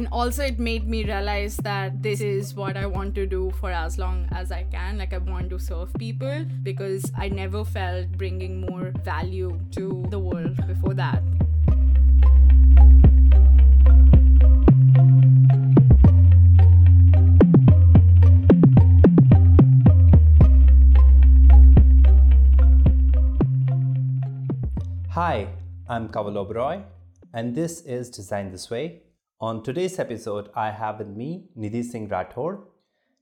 and also it made me realize that this is what I want to do for as long as I can. Like I want to serve people because I never felt bringing more value to the world before that. Hi, I'm Kaval Oberoi, and this is Design This Way. On today's episode, I have with me Nidhi Singh Rathore.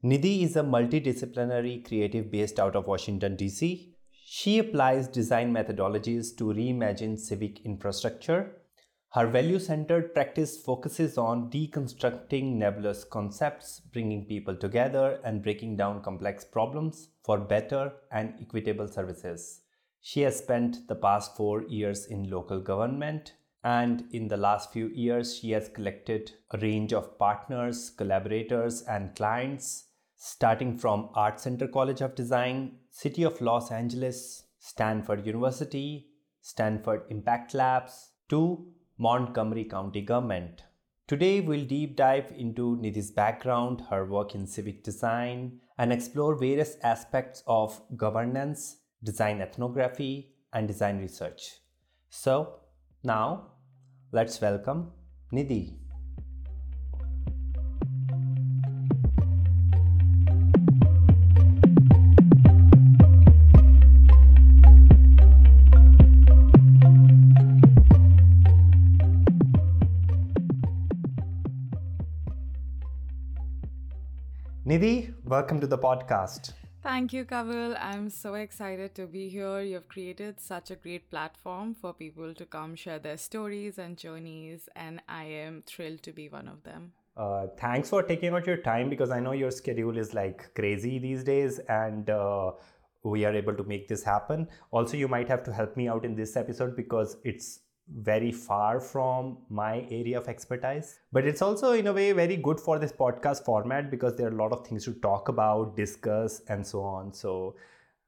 Nidhi is a multidisciplinary creative based out of Washington, D.C. She applies design methodologies to reimagine civic infrastructure. Her value centered practice focuses on deconstructing nebulous concepts, bringing people together, and breaking down complex problems for better and equitable services. She has spent the past four years in local government, and in the last few years, she has collected a range of partners, collaborators, and clients, starting from Art Center College of Design, City of Los Angeles, Stanford University, Stanford Impact Labs, to Montgomery County Government. Today, we'll deep dive into Nidhi's background, her work in civic design, and explore various aspects of governance design ethnography, and design research. So, now let's welcome Nidhi. Nidhi, welcome to the podcast. Thank you, Kaval. I'm so excited to be here. You've created such a great platform for people to come share their stories and journeys, and I am thrilled to be one of them. Uh, thanks for taking out your time because I know your schedule is like crazy these days, and uh, we are able to make this happen. Also, you might have to help me out in this episode because it's very far from my area of expertise. But it's also, in a way, very good for this podcast format because there are a lot of things to talk about, discuss, and so on. So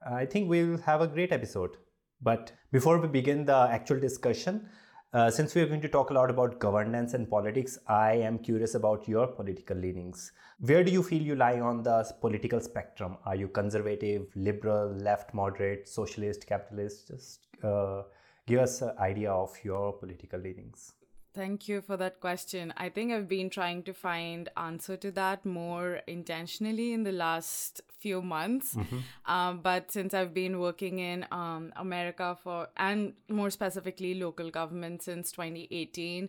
I think we'll have a great episode. But before we begin the actual discussion, uh, since we are going to talk a lot about governance and politics, I am curious about your political leanings. Where do you feel you lie on the political spectrum? Are you conservative, liberal, left, moderate, socialist, capitalist? Just uh, give us an idea of your political leanings. Thank you for that question. I think I've been trying to find answer to that more intentionally in the last few months. Mm-hmm. Um, but since I've been working in um, America for, and more specifically local government since 2018,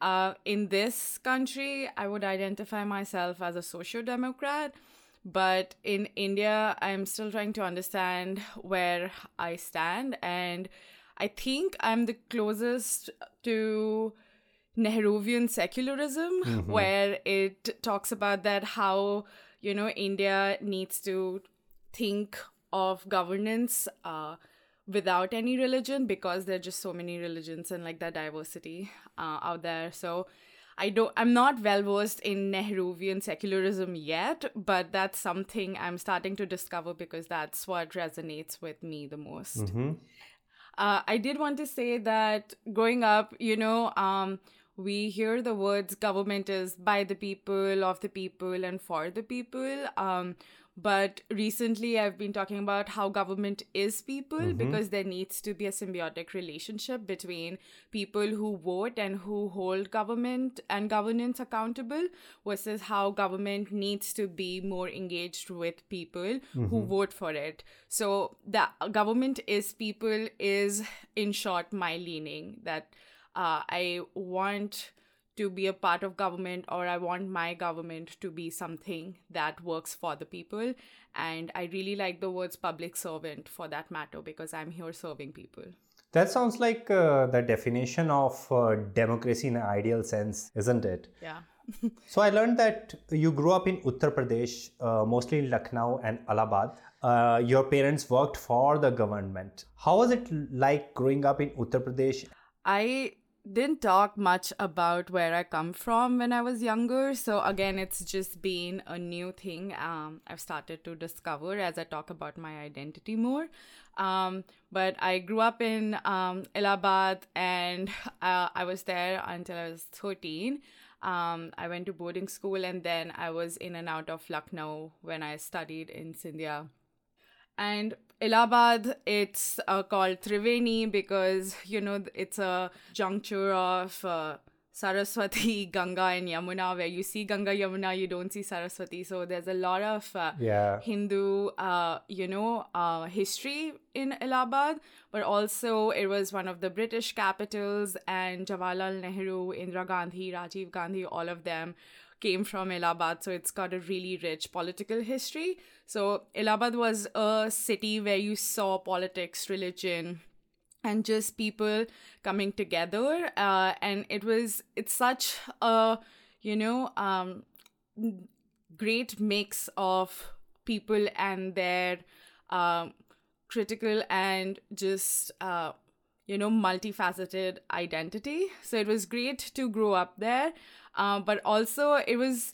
uh, in this country, I would identify myself as a social democrat. But in India, I'm still trying to understand where I stand and I think I'm the closest to Nehruvian secularism, mm-hmm. where it talks about that how, you know, India needs to think of governance uh, without any religion because there are just so many religions and like that diversity uh, out there. So I don't I'm not well versed in Nehruvian secularism yet, but that's something I'm starting to discover because that's what resonates with me the most. Mm-hmm. Uh, I did want to say that growing up, you know, um, we hear the words government is by the people, of the people, and for the people. Um, but recently, I've been talking about how government is people mm-hmm. because there needs to be a symbiotic relationship between people who vote and who hold government and governance accountable versus how government needs to be more engaged with people mm-hmm. who vote for it. So, the government is people is, in short, my leaning that uh, I want to be a part of government or I want my government to be something that works for the people. And I really like the words public servant for that matter because I'm here serving people. That sounds like uh, the definition of uh, democracy in an ideal sense, isn't it? Yeah. so I learned that you grew up in Uttar Pradesh, uh, mostly in Lucknow and Allahabad. Uh, your parents worked for the government. How was it like growing up in Uttar Pradesh? I didn't talk much about where I come from when I was younger. So again, it's just been a new thing um, I've started to discover as I talk about my identity more. Um, but I grew up in um, Allahabad and uh, I was there until I was 13. Um, I went to boarding school and then I was in and out of Lucknow when I studied in Scindia. And Allahabad, it's uh, called Triveni because, you know, it's a juncture of uh, Saraswati, Ganga, and Yamuna, where you see Ganga, Yamuna, you don't see Saraswati. So there's a lot of uh, yeah. Hindu, uh, you know, uh, history in Allahabad, but also it was one of the British capitals, and Jawaharlal Nehru, Indira Gandhi, Rajiv Gandhi, all of them came from Allahabad. So it's got a really rich political history. So Allahabad was a city where you saw politics, religion, and just people coming together uh, and it was it's such a you know um, great mix of people and their um, critical and just uh, you know multifaceted identity so it was great to grow up there uh, but also it was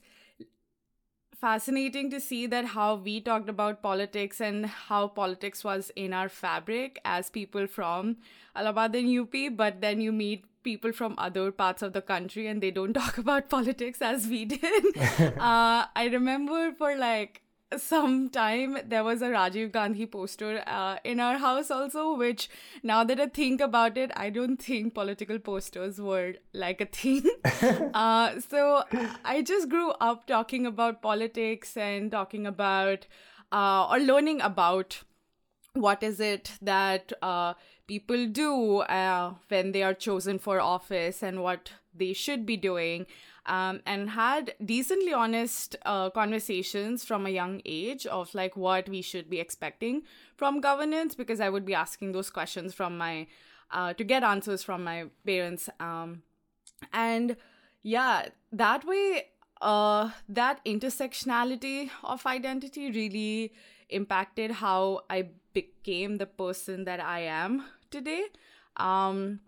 fascinating to see that how we talked about politics and how politics was in our fabric as people from Allahabad and UP, but then you meet people from other parts of the country and they don't talk about politics as we did. uh, I remember for like some time there was a Rajiv Gandhi poster uh, in our house also, which now that I think about it, I don't think political posters were like a thing. uh, so I just grew up talking about politics and talking about uh, or learning about what is it that uh, people do uh, when they are chosen for office and what they should be doing. Um, and had decently honest uh, conversations from a young age of like what we should be expecting from governance because I would be asking those questions from my uh, to get answers from my parents um, and yeah that way uh, that intersectionality of identity really impacted how I became the person that I am today. Um,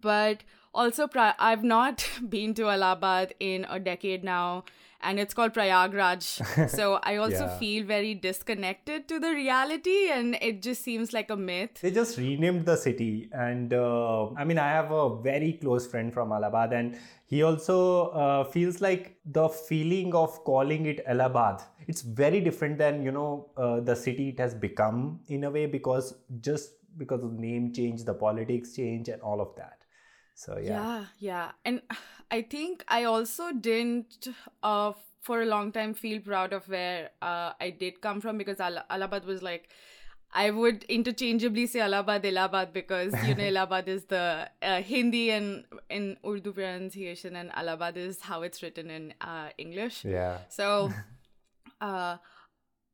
but also i've not been to allahabad in a decade now and it's called prayagraj. So i also yeah. feel very disconnected to the reality and it just seems like a myth. They just renamed the city and uh, i mean i have a very close friend from allahabad and he also uh, feels like the feeling of calling it allahabad it's very different than you know uh, the city it has become in a way because just because of name change the politics change and all of that so yeah yeah yeah and i think i also didn't uh for a long time feel proud of where uh, i did come from because Al- allahabad was like I would interchangeably say Allahabad, Allahabad because you know Allahabad is the uh, Hindi and in Urdu pronunciation, and Allahabad is how it's written in uh, English. Yeah. So, uh,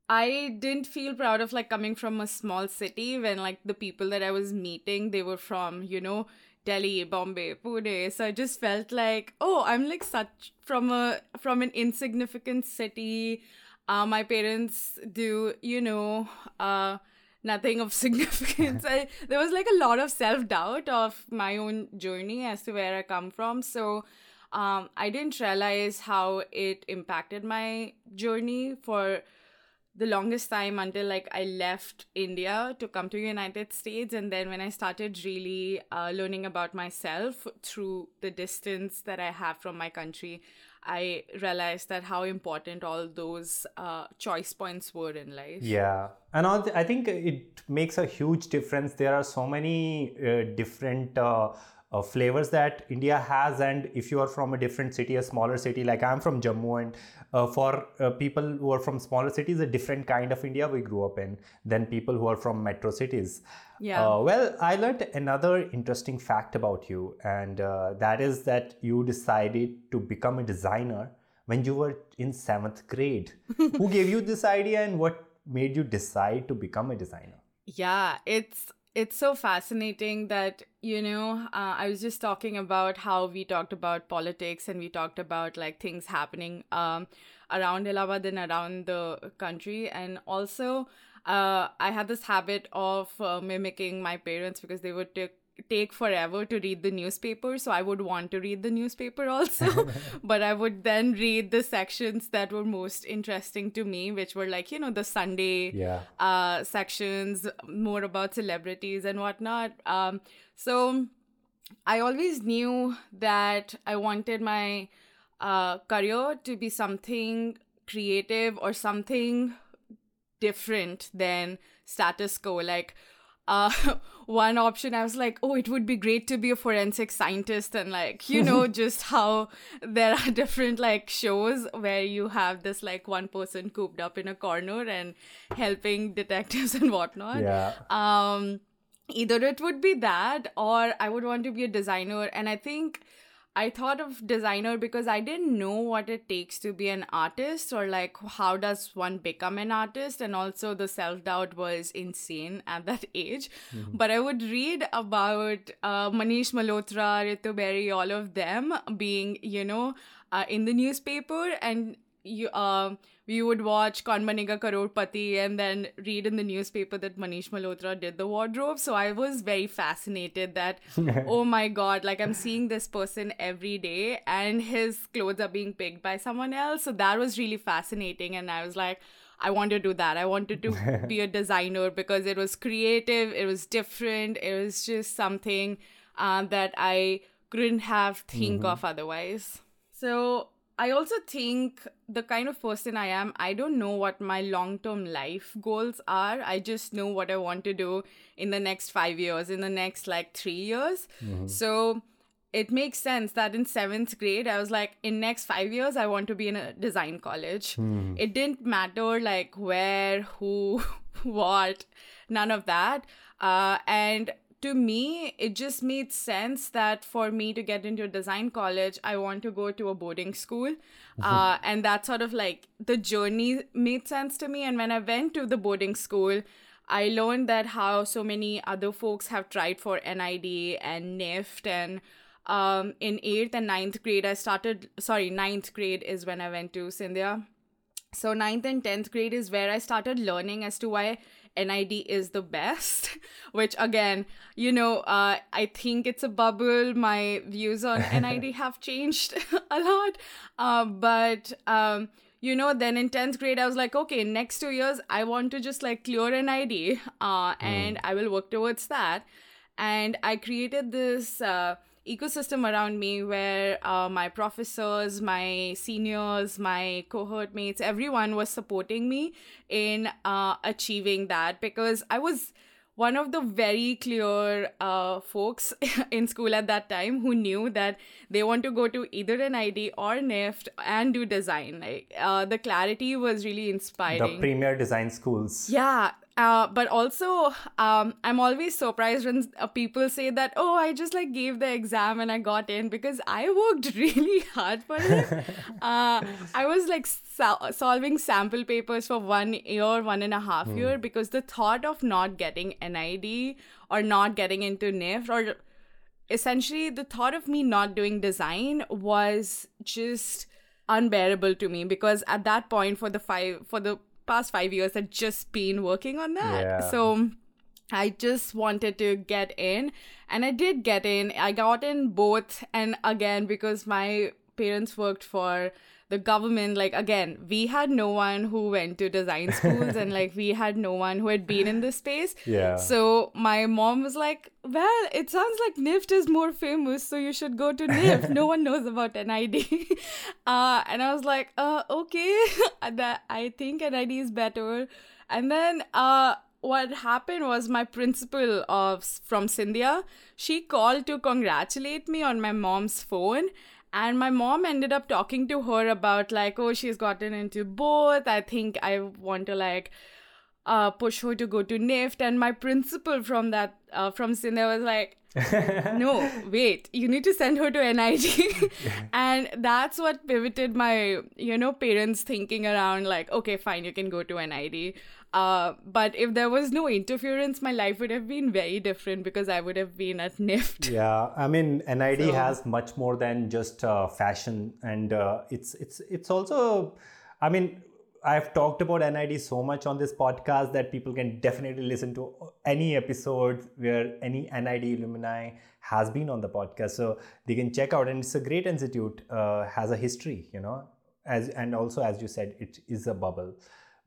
I didn't feel proud of like coming from a small city when like the people that I was meeting they were from you know Delhi, Bombay, Pune. So I just felt like, oh, I'm like such from a from an insignificant city. Uh, my parents do, you know, uh, nothing of significance. I, there was like a lot of self doubt of my own journey as to where I come from. So um, I didn't realize how it impacted my journey for the longest time until like I left India to come to the United States and then when I started really uh, learning about myself through the distance that I have from my country I realized that how important all those uh, choice points were in life. Yeah, and I think it makes a huge difference. There are so many uh, different uh, flavors that India has. And if you are from a different city, a smaller city, like I'm from Jammu, and uh, for uh, people who are from smaller cities, a different kind of India we grew up in than people who are from metro cities. Yeah. Uh, well, I learned another interesting fact about you, and uh, that is that you decided to become a designer when you were in seventh grade. who gave you this idea, and what made you decide to become a designer? Yeah, it's it's so fascinating that you know uh, i was just talking about how we talked about politics and we talked about like things happening um, around Allahabad and around the country. And also uh, i had this habit of uh, mimicking my parents because they would take take forever to read the newspaper so i would want to read the newspaper also but i would then read the sections that were most interesting to me which were like you know the sunday yeah. uh, sections more about celebrities and whatnot um, so i always knew that i wanted my uh, career to be something creative or something different than status quo. Like, uh, one option I was like, oh, it would be great to be a forensic scientist and like, you know, just how there are different like shows where you have this like one person cooped up in a corner and helping detectives and whatnot. Yeah. Um, either it would be that or I would want to be a designer. And I think I thought of designer because I didn't know what it takes to be an artist or like how does one become an artist and also the self-doubt was insane at that age mm-hmm. but I would read about uh, Manish Malhotra, Ritu Beri all of them being you know uh, in the newspaper and you uh, we would watch Kaun Banega Crorepati and then read in the newspaper that Manish Malhotra did the wardrobe. So I was very fascinated that, oh my God, like I'm seeing this person every day and his clothes are being picked by someone else. So that was really fascinating. And I was like, I want to do that. I wanted to be a designer because it was creative, it was different, it was just something uh, that I couldn't have think mm-hmm. of otherwise. So I also think the kind of person I am, I don't know what my long term life goals are. I just know what I want to do in the next five years, in the next like three years. Mm-hmm. So it makes sense that in seventh grade, I was like, in next five years, I want to be in a design college. Mm. It didn't matter like where, who, what, none of that. Uh, and to me, it just made sense that for me to get into a design college, I want to go to a boarding school. Mm-hmm. Uh, and that sort of like the journey made sense to me. And when I went to the boarding school, I learned that how so many other folks have tried for NID and NIFT. And um, in eighth and ninth grade, I started, sorry, ninth grade is when I went to Scindia. So ninth and tenth grade is where I started learning as to why NID is the best, which again, you know, uh, I think it's a bubble. My views on NID have changed a lot. Uh, but, um, you know, then in 10th grade, I was like, okay, next two years, I want to just like clear NID uh, mm. and I will work towards that. And I created this uh, ecosystem around me where uh, my professors, my seniors, my cohort mates, everyone was supporting me in uh, achieving that because I was one of the very clear uh, folks in school at that time who knew that they want to go to either NID or NIFT and do design. Like uh, the clarity was really inspiring. The premier design schools. Yeah, uh, but also, um, I'm always surprised when uh, people say that, oh, I just like gave the exam and I got in because I worked really hard for it. uh, I was like sol- solving sample papers for one year, one and a half mm. year because the thought of not getting NID or not getting into NIFT or essentially the thought of me not doing design was just unbearable to me because at that point for the five for the past five years had just been working on that. Yeah. So I just wanted to get in, and I did get in. I got in both, and again, because my parents worked for the government like again we had no one who went to design schools and like we had no one who had been in this space. Yeah. So my mom was like well it sounds like nift is more famous so you should go to nift no one knows about nid uh, and i was like uh, okay. That i think nid is better. And then uh, what happened was my principal of from Scindia, she called to congratulate me on my mom's phone and my mom ended up talking to her about like oh she's gotten into both. I think i want to like uh, push her to go to NIFT, and my principal from that uh, from Scindia was like, "No, wait, you need to send her to NID," and that's what pivoted my you know parents thinking around like, "Okay, fine, you can go to NID." Uh, but if there was no interference, my life would have been very different because I would have been at NIFT. Yeah, I mean, NID so, has much more than just uh, fashion, and uh, it's it's it's also, I mean, I've talked about NID so much on this podcast that people can definitely listen to any episode where any NID alumni has been on the podcast, so they can check out. And it's a great institute, uh, has a history, you know, as and also as you said, it is a bubble.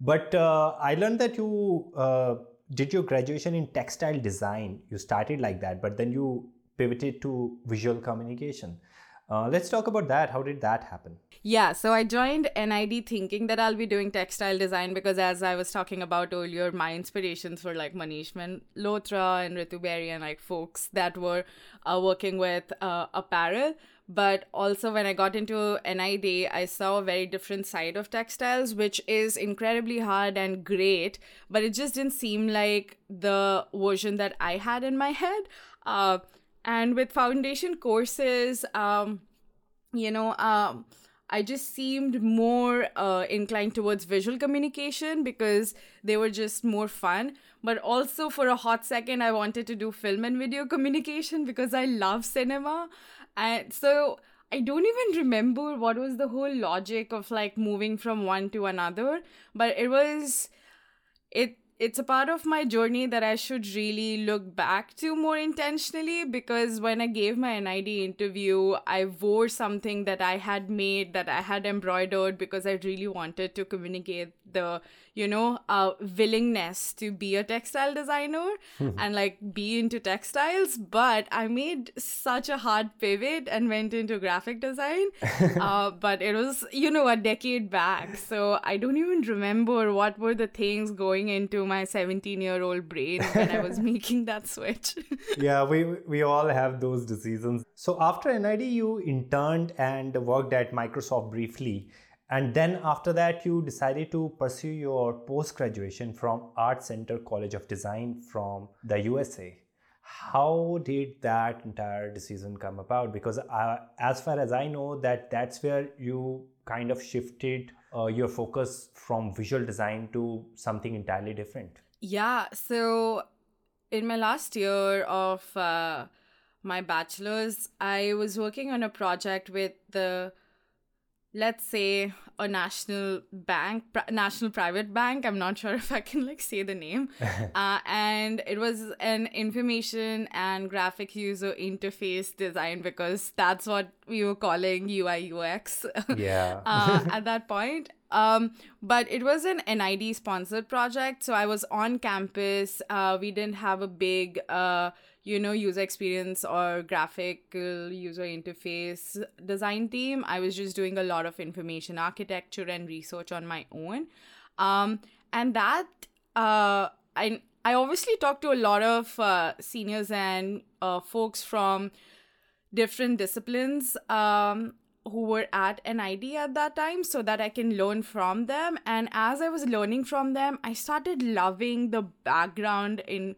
But uh, I learned that you uh, did your graduation in textile design. You started like that, but then you pivoted to visual communication. Uh, let's talk about that. How did that happen? Yeah, so I joined NID thinking that I'll be doing textile design because, as I was talking about earlier, my inspirations were like Manish Malhotra and Ritu Beri and like folks that were uh, working with uh, apparel. But also, when I got into NID, I saw a very different side of textiles, which is incredibly hard and great, but it just didn't seem like the version that I had in my head. Uh, and with foundation courses, um, you know, um, I just seemed more uh, inclined towards visual communication because they were just more fun. But also, for a hot second, I wanted to do film and video communication because I love cinema. And so I don't even remember what was the whole logic of like moving from one to another, but it was it it's a part of my journey that I should really look back to more intentionally because when I gave my NID interview, I wore something that I had made that I had embroidered because I really wanted to communicate the you know uh, willingness to be a textile designer and like be into textiles. But i made such a hard pivot and went into graphic design uh, but it was you know a decade back. So i don't even remember what were the things going into my 17 year old brain when i was making that switch yeah we we all have those decisions so after nid you interned and worked at microsoft briefly and then after that, you decided to pursue your post graduation from Art Center College of Design from the USA. How did that entire decision come about? Because uh, as far as I know, that that's where you kind of shifted uh, your focus from visual design to something entirely different. Yeah. So in my last year of uh, my bachelor's, I was working on a project with the let's say a national bank national private bank. I'm not sure if i can like say the name. Uh, and it was an information and graphic user interface design because that's what we were calling ui ux yeah. Uh, at that point. Um, but it was an nid sponsored project. So i was on campus. Uh, we didn't have a big uh, you know user experience or graphical user interface design team i was just doing a lot of information architecture and research on my own um, and that uh, i i obviously talked to a lot of uh, seniors and uh, folks from different disciplines um, who were at NID at that time so that I can learn from them. And as I was learning from them, I started loving the background in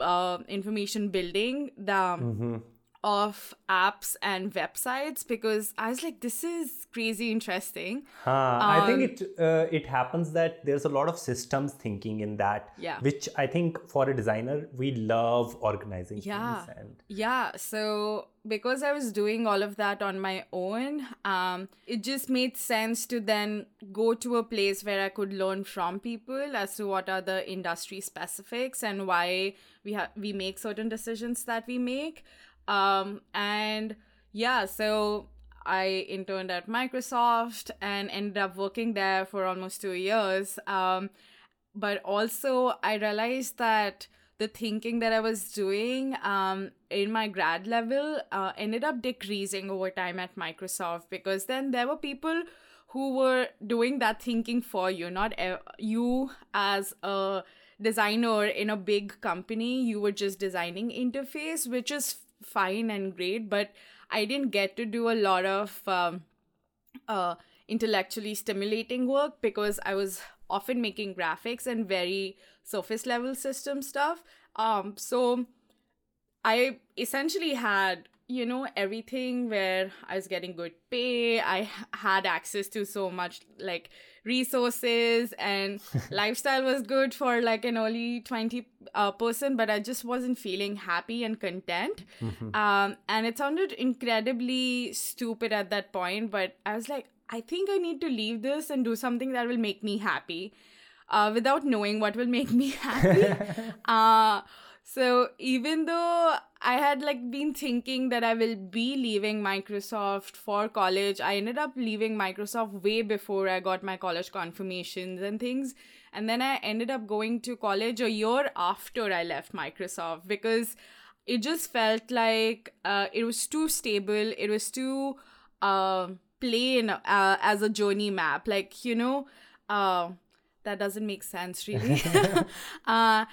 uh, information building the mm-hmm. of apps and websites because I was like, this is crazy interesting. Huh. Um, I think it uh, it happens that there's a lot of systems thinking in that, yeah. which I think for a designer we love organizing. Yeah, and... yeah. So because I was doing all of that on my own, um, it just made sense to then go to a place where I could learn from people as to what are the industry specifics and why we have we make certain decisions that we make. Um, and yeah, so I interned at Microsoft and ended up working there for almost two years. Um, but also, I realized that the thinking that I was doing um, in my grad level uh, ended up decreasing over time at Microsoft because then there were people who were doing that thinking for you, not e- you as a designer in a big company. You were just designing interface, which is fine and great, but I didn't get to do a lot of um, uh, intellectually stimulating work because I was often making graphics and very surface level system stuff. Um, so I essentially had you know everything where i was getting good pay i had access to so much like resources and lifestyle was good for like an early 20 uh, person but i just wasn't feeling happy and content mm-hmm. um, and it sounded incredibly stupid at that point but i was like i think i need to leave this and do something that will make me happy uh, without knowing what will make me happy uh, so even though I had like been thinking that I will be leaving Microsoft for college, I ended up leaving Microsoft way before I got my college confirmations and things. And then I ended up going to college a year after I left Microsoft because it just felt like uh, it was too stable. It was too uh, plain uh, as a journey map. Like, you know, uh, that doesn't make sense really. uh,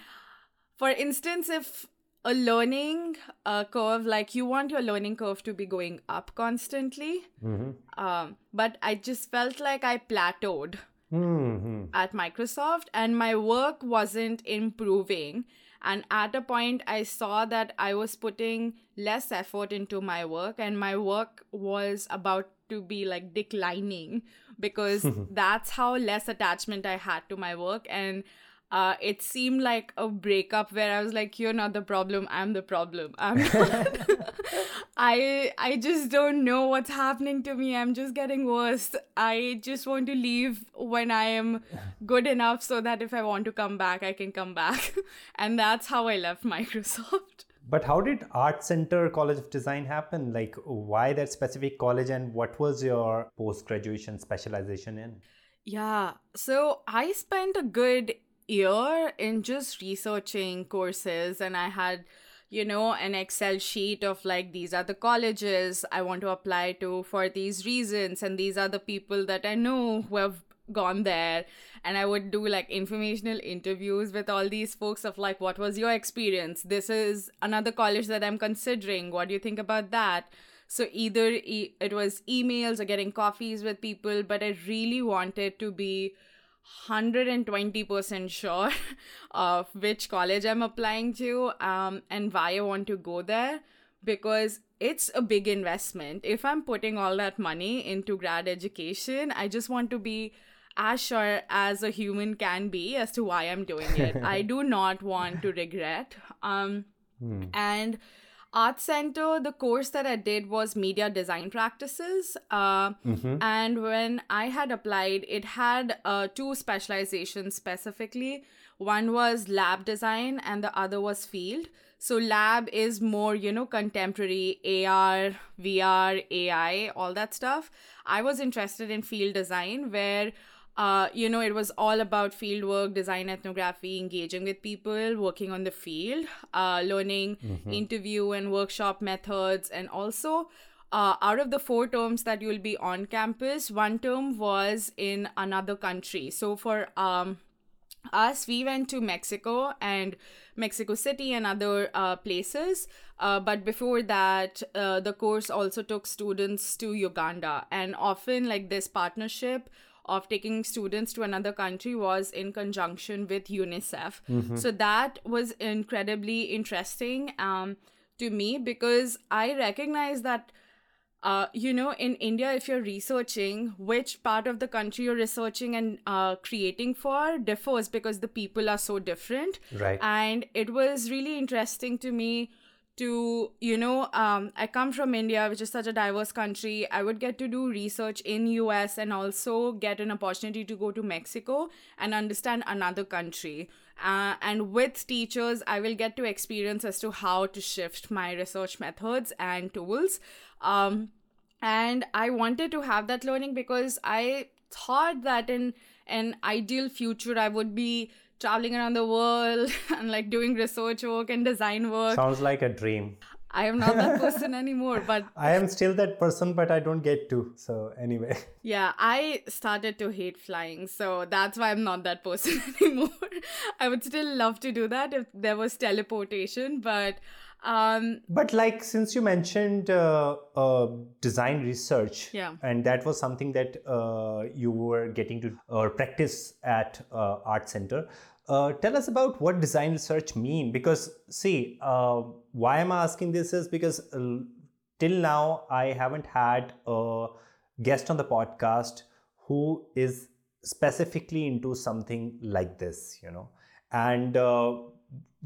for instance, if a learning uh, curve, like you want your learning curve to be going up constantly, Mm-hmm. um, but I just felt like I plateaued Mm-hmm. at Microsoft and my work wasn't improving. And at a point, I saw that I was putting less effort into my work, and my work was about to be like declining because that's how less attachment I had to my work. And uh, it seemed like a breakup where I was like, "You're not the problem. I'm the problem. I'm not. I I just don't know what's happening to me. I'm just getting worse. I just want to leave when I am good enough so that if I want to come back, I can come back. and that's how I left Microsoft. But how did Art Center College of Design happen? Like, why that specific college, and what was your post graduation specialization in? Yeah. So I spent a good year in just researching courses, and I had, you know, an Excel sheet of like, these are the colleges I want to apply to for these reasons, and these are the people that I know who have gone there. And I would do like informational interviews with all these folks of like, what was your experience? This is another college that I'm considering. What do you think about that? So either e- it was emails or getting coffees with people, but I really wanted to be 120% sure of which college I'm applying to um, and why I want to go there because it's a big investment. If I'm putting all that money into grad education, I just want to be as sure as a human can be as to why I'm doing it. I do not want to regret. Um, and art center the course that i did was media design practices. Uh, and when i had applied it had uh, two specializations specifically. One was lab design and the other was field. So lab is more you know contemporary ar vr ai all that stuff. I was interested in field design where uh, you know, it was all about field work, design ethnography, engaging with people, working on the field, uh, learning interview and workshop methods, and also uh, out of the four terms that you'll be on campus, one term was in another country. So for um, us, we went to Mexico and Mexico City and other uh, places. Uh, but before that, uh, the course also took students to Uganda. And often, like this partnership of taking students to another country was in conjunction with UNICEF. So that was incredibly interesting um, to me because I recognize that uh, you know, in India, if you're researching, which part of the country you're researching and uh, creating for differs because the people are so different. Right. And it was really interesting to me to, you know, um, I come from India, which is such a diverse country. I would get to do research in US and also get an opportunity to go to Mexico and understand another country. Uh, and with teachers, I will get to experience as to how to shift my research methods and tools. Um, and I wanted to have that learning because I thought that in an ideal future, I would be traveling around the world and like doing research work and design work. Sounds like a dream. I am not that person anymore, but I am still that person, but I don't get to. So, anyway. yeah, I started to hate flying, so that's why I'm not that person anymore. I would still love to do that if there was teleportation, but um But, like, since you mentioned uh, uh, design research, Yeah. and that was something that uh, you were getting to or practice at uh, Art Center. Uh, tell us about what design research mean because see uh, why am i asking this is because uh, till now i haven't had a guest on the podcast who is specifically into something like this you know? And uh,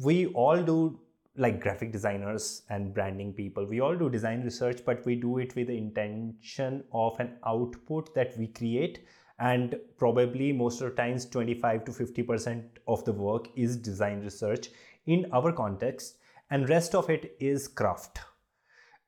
we all do like graphic designers and branding people we all do design research but we do it with the intention of an output that we create and probably most of the times 25 to 50 percent of the work is design research in our context and rest of it is craft.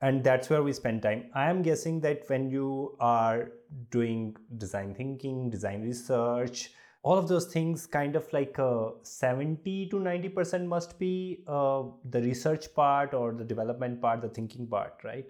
And that's where we spend time. I am guessing that when you are doing design thinking design research all of those things kind of like uh, 70 to 90 percent must be uh, the research part or the development part the thinking part right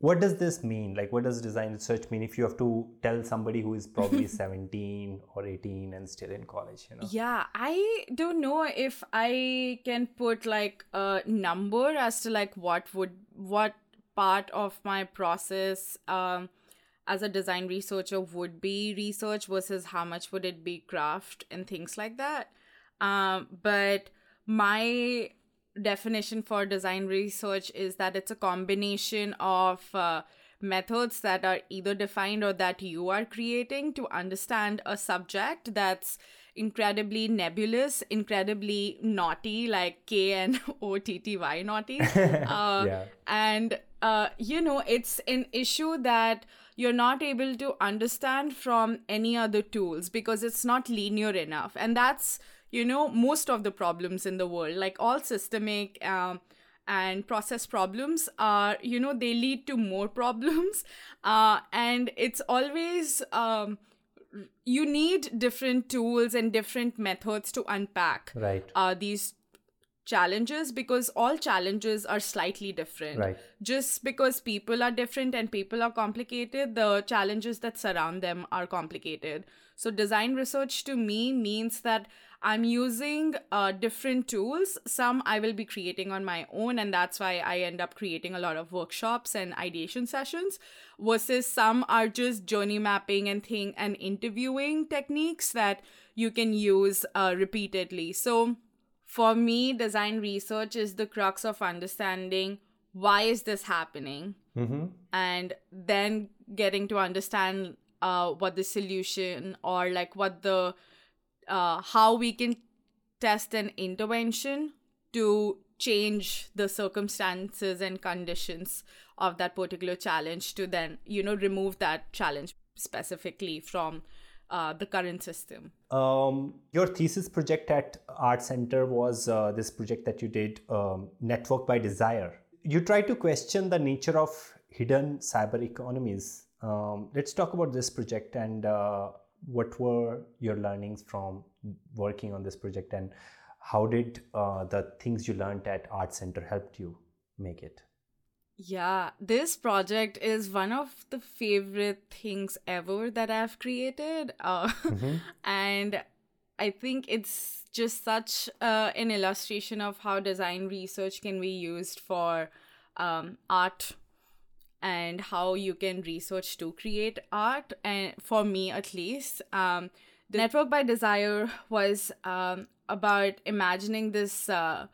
what does this mean? Like what does design research mean if you have to tell somebody who is probably 17 or 18 and still in college you know? Yeah i don't know if i can put like a number as to like what would what part of my process um as a design researcher would be research versus how much would it be craft and things like that. Um but my definition for design research is that it's a combination of uh, methods that are either defined or that you are creating to understand a subject that's incredibly nebulous, incredibly knotty, like K N O T T Y knotty. Uh, yeah. And, uh, you know, it's an issue that you're not able to understand from any other tools because it's not linear enough. And that's you know most of the problems in the world like all systemic um, and process problems are you know they lead to more problems uh, and it's always um, you need different tools and different methods to unpack right. uh, these challenges because all challenges are slightly different. Right. Just because people are different and people are complicated, the challenges that surround them are complicated. So, design research to me means that I'm using uh, different tools. Some I will be creating on my own, and that's why I end up creating a lot of workshops and ideation sessions. Versus some are just journey mapping and thing and interviewing techniques that you can use uh, repeatedly. So for me, design research is the crux of understanding why is this happening, mm-hmm. and then getting to understand uh, what the solution or like what the uh, how we can test an intervention to change the circumstances and conditions of that particular challenge to then you know remove that challenge specifically from uh, the current system. Um, your thesis project at art center was uh, this project that you did um, network by desire. You try to question the nature of hidden cyber economies. Um, let's talk about this project and uh, what were your learnings from working on this project and how did uh, the things you learned at art center helped you make it yeah this project is one of the favorite things ever that i've created uh, mm-hmm. and i think it's just such uh, an illustration of how design research can be used for um, art and how you can research to create art and for me at least um, the network by desire was um, about imagining this uh,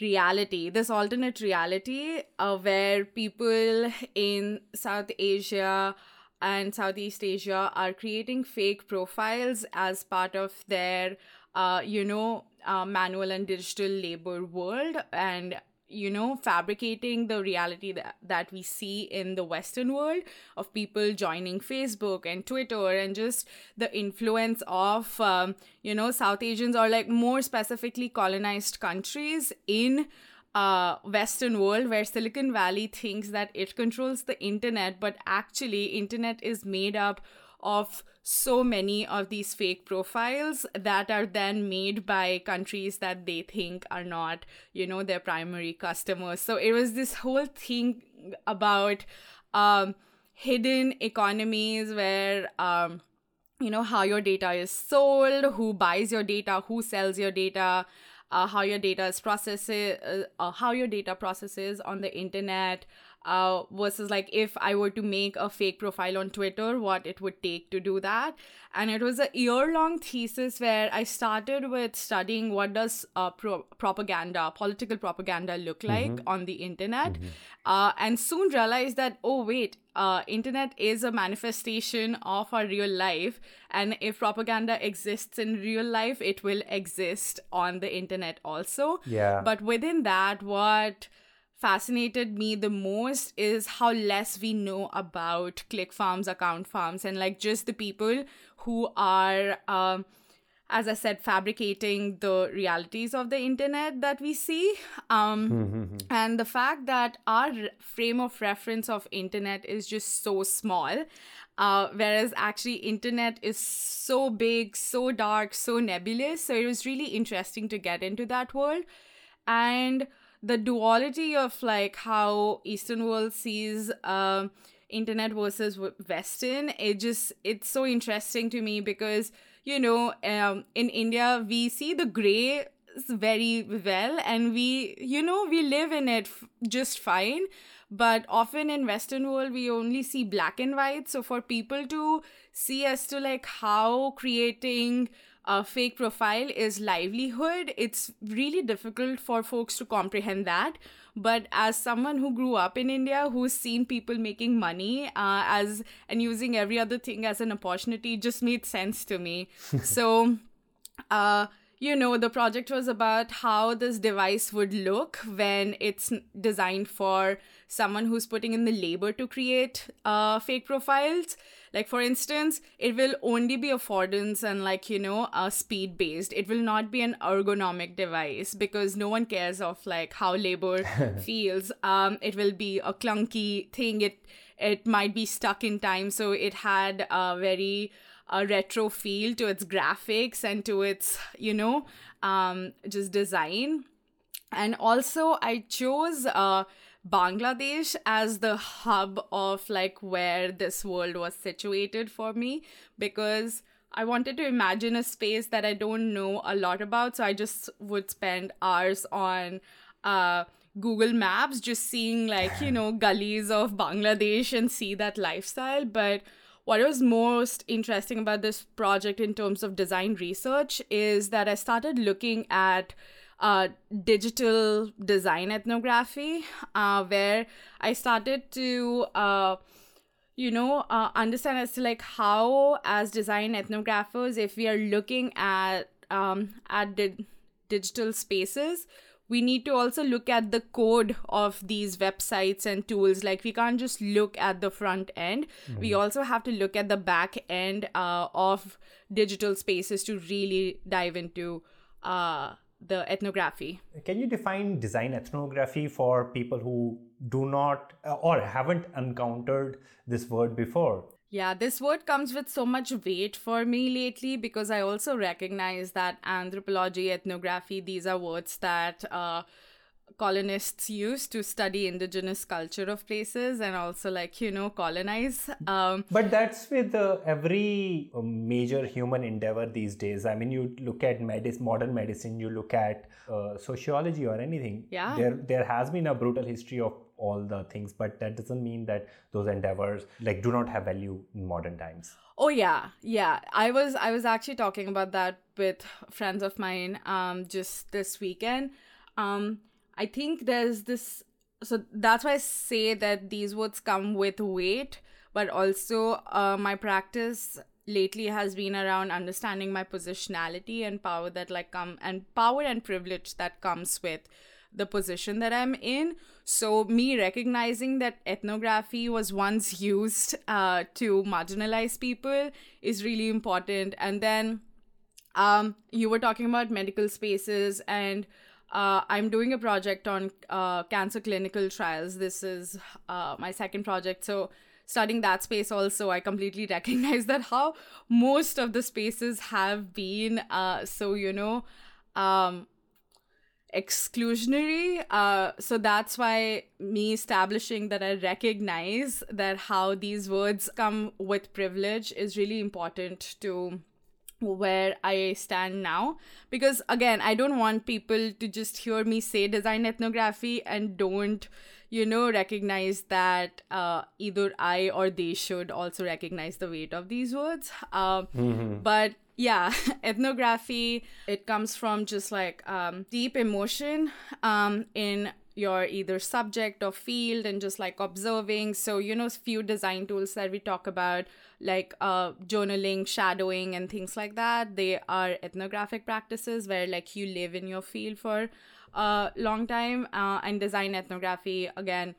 reality this alternate reality uh, where people in south asia and southeast asia are creating fake profiles as part of their uh, you know uh, manual and digital labor world and you know fabricating the reality that, that we see in the western world of people joining facebook and twitter and just the influence of um, you know south asians or like more specifically colonized countries in uh, western world where silicon valley thinks that it controls the internet but actually internet is made up of so many of these fake profiles that are then made by countries that they think are not, you know, their primary customers. So it was this whole thing about um, hidden economies where. Um, you know how your data is sold who buys your data who sells your data uh, how your data is processed uh, uh, how your data processes on the internet uh, versus like if I were to make a fake profile on Twitter, what it would take to do that. And it was a year-long thesis where I started with studying what does uh, pro- propaganda, political propaganda, look like mm-hmm. on the internet, mm-hmm. uh, and soon realized that oh wait, uh, internet is a manifestation of our real life, and if propaganda exists in real life, it will exist on the internet also. Yeah. But within that, what fascinated me the most is how less we know about click farms account farms and like just the people who are um, as i said fabricating the realities of the internet that we see. Um, and the fact that our frame of reference of internet is just so small uh, whereas actually internet is so big so dark so nebulous. So it was really interesting to get into that world. And the duality of like how Eastern world sees uh, internet versus Western, it just it's so interesting to me because you know um, in India we see the gray very well and we you know we live in it f- just fine. But often in western world we only see black and white. So for people to see as to like how creating a fake profile is livelihood. It's really difficult for folks to comprehend that. But as someone who grew up in india who's seen people making money uh, as and using every other thing as an opportunity just made sense to me. So uh you know, the project was about how this device would look when it's designed for someone who's putting in the labor to create uh, fake profiles. Like, for instance, it will only be affordance and, like, you know, uh, speed based. It will not be an ergonomic device because no one cares of, like, how labor feels. Um, it will be a clunky thing. It, it might be stuck in time. So it had a very a retro feel to its graphics and to its you know um, just design and also i chose uh, bangladesh as the hub of like where this world was situated for me because I wanted to imagine a space that I don't know a lot about. So I just would spend hours on uh, Google Maps, just seeing like, you know, gullies of Bangladesh and see that lifestyle. But what was most interesting about this project in terms of design research is that I started looking at uh, digital design ethnography, uh, where I started to, uh, you know, uh, understand as to like how, as design ethnographers, if we are looking at um, at di- digital spaces, we need to also look at the code of these websites and tools like we can't just look at the front end mm-hmm. we also have to look at the back end uh, of digital spaces to really dive into uh, the ethnography. Can you define design ethnography for people who do not uh, or haven't encountered this word before? Yeah, this word comes with so much weight for me lately because I also recognize that anthropology, ethnography, these are words that uh, colonists used to study indigenous culture of places and also like you know colonize um, but that's with uh, every um, major human endeavor these days. I mean you look at medicine modern medicine you look at uh, sociology or anything yeah. there there has been a brutal history of all the things but that doesn't mean that those endeavors like do not have value in modern times. Oh yeah. Yeah. I was i was actually talking about that with friends of mine um just this weekend. Um i think there's this so that's why i say that these words come with weight but also uh, my practice lately has been around understanding my positionality and power that like come and power and privilege that comes with the position that I'm in. So, me recognizing that ethnography was once used uh, to marginalize people is really important. And then um, you were talking about medical spaces, and uh, I'm doing a project on uh, cancer clinical trials. This is uh, my second project. So, studying that space also, I completely recognize that how most of the spaces have been uh, so, you know, um, exclusionary. Uh, so that's why me establishing that I recognize that how these words come with privilege is really important to where I stand now. Because again, I don't want people to just hear me say design ethnography and don't, you know, recognize that uh, either I or they should also recognize the weight of these words. Uh, mm-hmm. But yeah ethnography it comes from just like um, deep emotion um, in your either subject or field and just like observing so you know few design tools that we talk about like uh, journaling shadowing and things like that. They are ethnographic practices where like you live in your field for a long time uh, and design ethnography again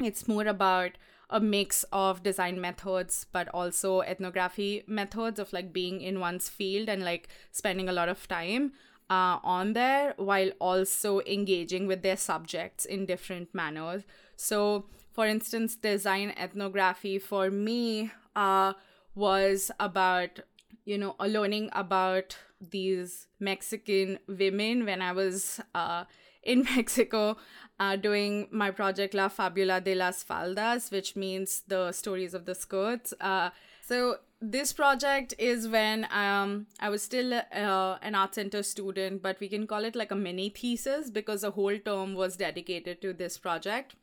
it's more about a mix of design methods but also ethnography methods of like being in one's field and like spending a lot of time uh, on there while also engaging with their subjects in different manners. So for instance design ethnography for me uh, was about you know learning about these mexican women when i was uh, in Mexico uh, doing my project La Fabula de las Faldas, which means the stories of the skirts. Uh, so this project is when um, I was still uh, an art center student, but we can call it like a mini thesis because a whole term was dedicated to this project.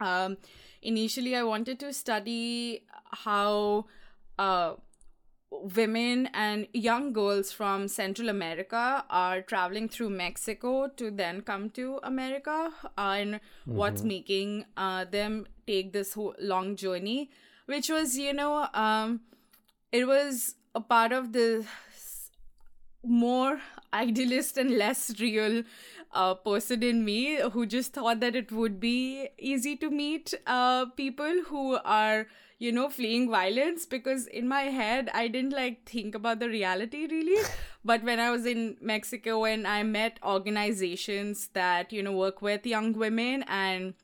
Um, initially, I wanted to study how uh, women and young girls from Central America are traveling through Mexico to then come to America, uh, and mm-hmm. what's making uh, them take this whole long journey, which was, you know, um, it was a part of the more idealist and less real uh, person in me who just thought that it would be easy to meet uh, people who are you know fleeing violence because in my head i didn't like think about the reality really. But when i was in mexico and i met organizations that you know work with young women and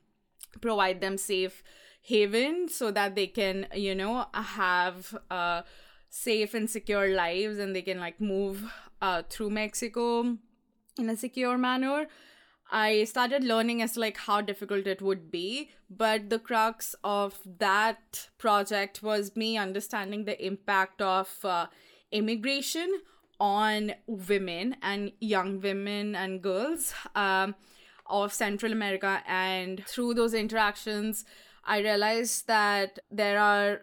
provide them safe haven so that they can you know have uh safe and secure lives and they can like move uh, through mexico in a secure manner I started learning as like how difficult it would be, but the crux of that project was me understanding the impact of uh, immigration on women and young women and girls um, of Central America. And through those interactions, I realized that there are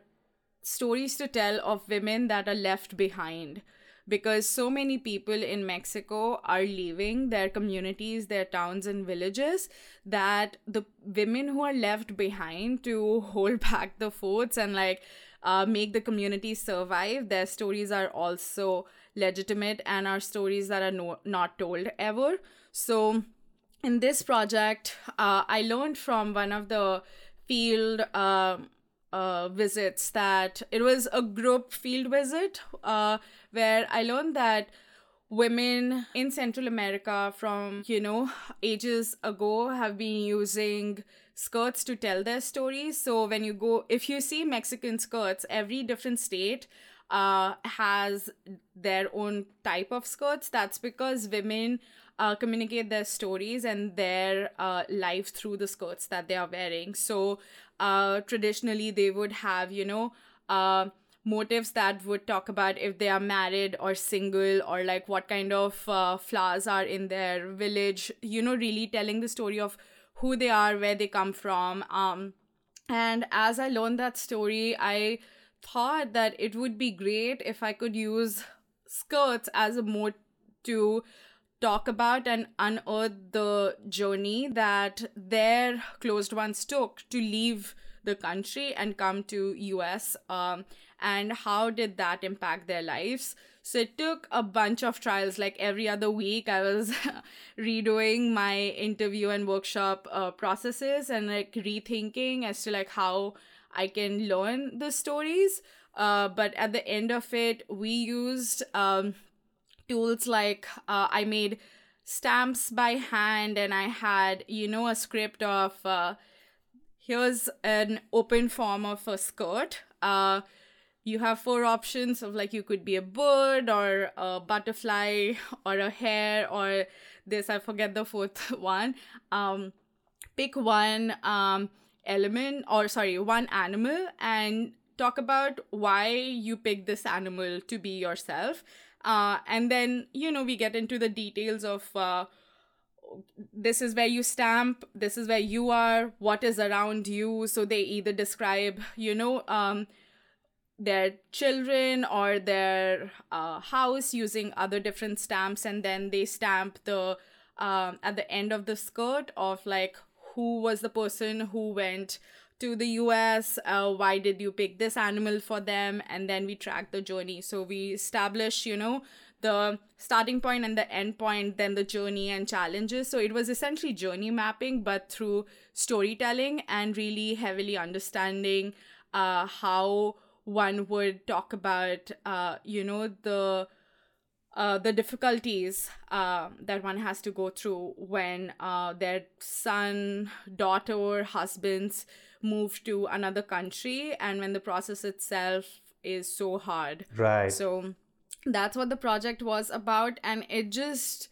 stories to tell of women that are left behind because so many people in Mexico are leaving their communities, their towns, and villages that the women who are left behind to hold back the forts and like uh, make the community survive, their stories are also legitimate and are stories that are no- not told ever. So, in this project, uh, I learned from one of the field. Uh, uh, visits that it was a group field visit uh, where I learned that women in Central America from, you know, ages ago have been using skirts to tell their stories. So when you go, if you see Mexican skirts, every different state uh, has their own type of skirts. That's because women uh, communicate their stories and their uh, life through the skirts that they are wearing. So uh, traditionally, they would have, you know, uh, motives that would talk about if they are married or single or like what kind of uh, flowers are in their village, you know, really telling the story of who they are, where they come from. Um, and as I learned that story, I thought that it would be great if I could use skirts as a mode to talk about and unearth the journey that their closed ones took to leave the country and come to us um, and how did that impact their lives? So it took a bunch of trials. Like every other week i was redoing my interview and workshop uh, processes and like rethinking as to like how i can learn the stories. Uh, but at the end of it we used um, tools like uh, I made stamps by hand and I had, you know, a script of uh, here's an open form of a skirt. Uh, you have four options of like you could be a bird or a butterfly or a hare or this, I forget the fourth one. Um, pick one um, element or sorry, one animal and talk about why you pick this animal to be yourself uh, and then, you know, we get into the details of uh, this is where you stamp, this is where you are, what is around you. So they either describe, you know, um, their children or their uh, house using other different stamps, and then they stamp the um, at the end of the skirt of like who was the person who went to the US. Uh, why did you pick this animal for them? And then we track the journey. So we establish, you know, the starting point and the end point, then the journey and challenges. So it was essentially journey mapping, but through storytelling and really heavily understanding uh, how one would talk about, uh, you know, the uh, the difficulties uh, that one has to go through when uh, their son, daughter, husbands move to another country and when the process itself is so hard. Right. So that's what the project was about and it just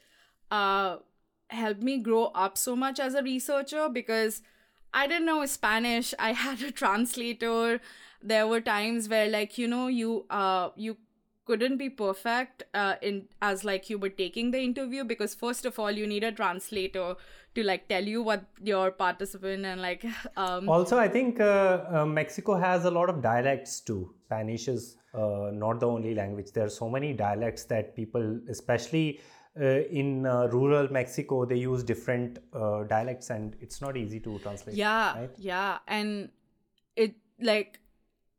uh helped me grow up so much as a researcher because I didn't know Spanish. I had a translator. There were times where like, you know, you uh you couldn't be perfect uh, in as like you were taking the interview because first of all you need a translator to like tell you what your participant and like um also i think uh, uh, mexico has a lot of dialects too spanish is uh, not the only language there are so many dialects that people especially uh, in uh, rural mexico they use different dialects and it's not easy to translate yeah right? yeah and it like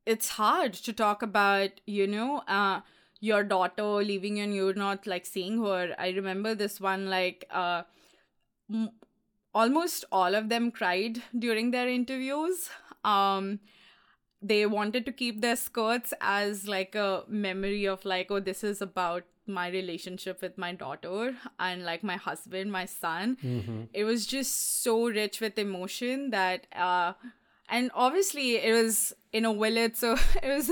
it's hard to talk about you know uh your daughter leaving and you're not like seeing her. I remember this one like uh m- almost all of them cried during their interviews. Um they wanted to keep their skirts as like a memory of like oh this is about my relationship with my daughter and like my husband my son. Mm-hmm. it was just so rich with emotion that uh and obviously it was in a village so it was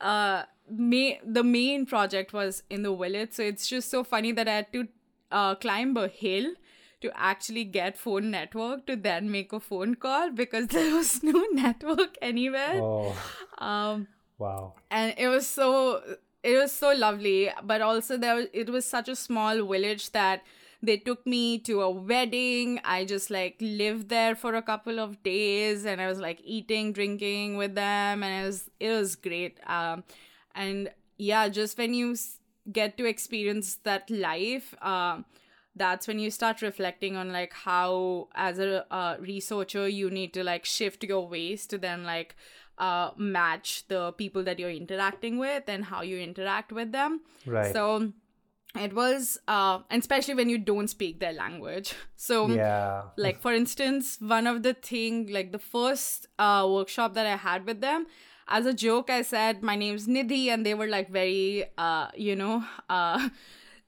uh the main project was in the village. So it's just so funny that i had to uh, climb a hill to actually get phone network to then make a phone call because there was no network anywhere. Oh. um wow. and it was so it was so lovely. But also there was, it was such a small village that they took me to a wedding. I just like lived there for a couple of days and i was like eating drinking with them and it was it was great. Um and yeah just when you get to experience that life uh, that's when you start reflecting on like how as a uh, researcher you need to like shift your ways to then like uh, match the people that you're interacting with and how you interact with them. Right. So it was uh and especially when you don't speak their language. So yeah. like for instance one of the thing like the first uh workshop that i had with them as a joke i said my name's nidhi and they were like very uh you know uh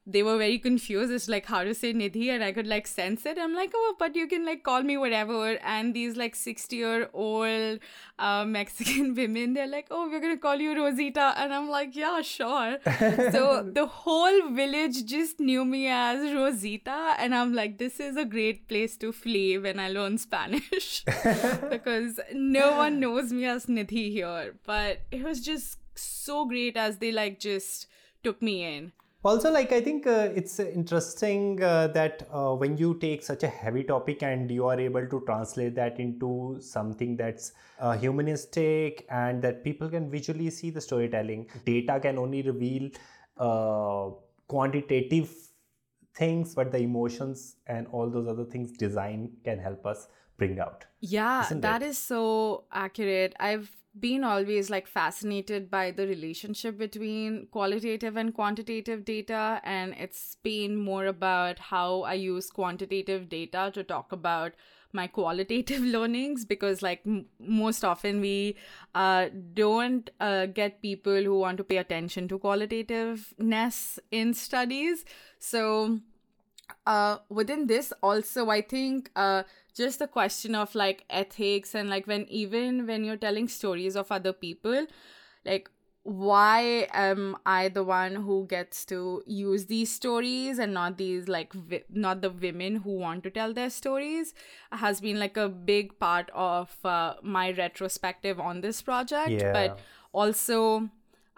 they were very confused. It's like how to say nidhi? And i could like sense it. I'm like oh but you can like call me whatever. And these like 60 year old uh, mexican women they're like oh we're gonna call you rosita. And i'm like yeah sure. So the whole village just knew me as rosita. And i'm like this is a great place to flee when i learn spanish. Because no one knows me as nidhi here. But it was just so great as they like just took me in also like i think uh, it's interesting uh, that uh, when you take such a heavy topic and you are able to translate that into something that's uh, humanistic and that people can visually see the storytelling. Data can only reveal uh, quantitative things but the emotions and all those other things design can help us bring out. Yeah that is so accurate. I've been always like fascinated by the relationship between qualitative and quantitative data and it's been more about how i use quantitative data to talk about my qualitative learnings because like m- most often we uh, don't uh, get people who want to pay attention to qualitativeness in studies. So uh, within this also i think uh, just the question of like ethics and like when even when you're telling stories of other people like why am i the one who gets to use these stories and not these like vi- not the women who want to tell their stories has been like a big part of uh, my retrospective on this project yeah. but also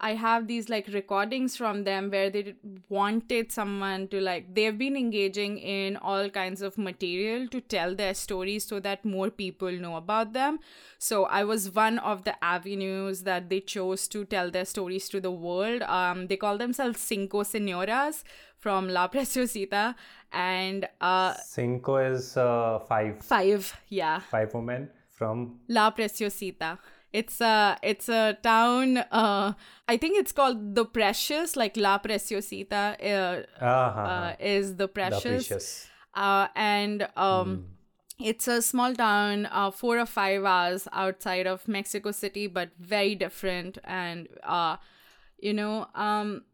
I have these like recordings from them where they wanted someone to like they've been engaging in all kinds of material to tell their stories so that more people know about them. So I was one of the avenues that they chose to tell their stories to the world. Um, they call themselves Cinco Senoras from La Preciosita, and uh, Cinco is uh, five. Five, yeah. Five women from La Preciosita. It's a it's a town. Uh, I think it's called the Precious, like La Preciosita. Uh, uh-huh. uh, is the Precious. Precious. Uh, and um, mm. it's a small town, uh, four or five hours outside of Mexico City, but very different. And uh, you know, um,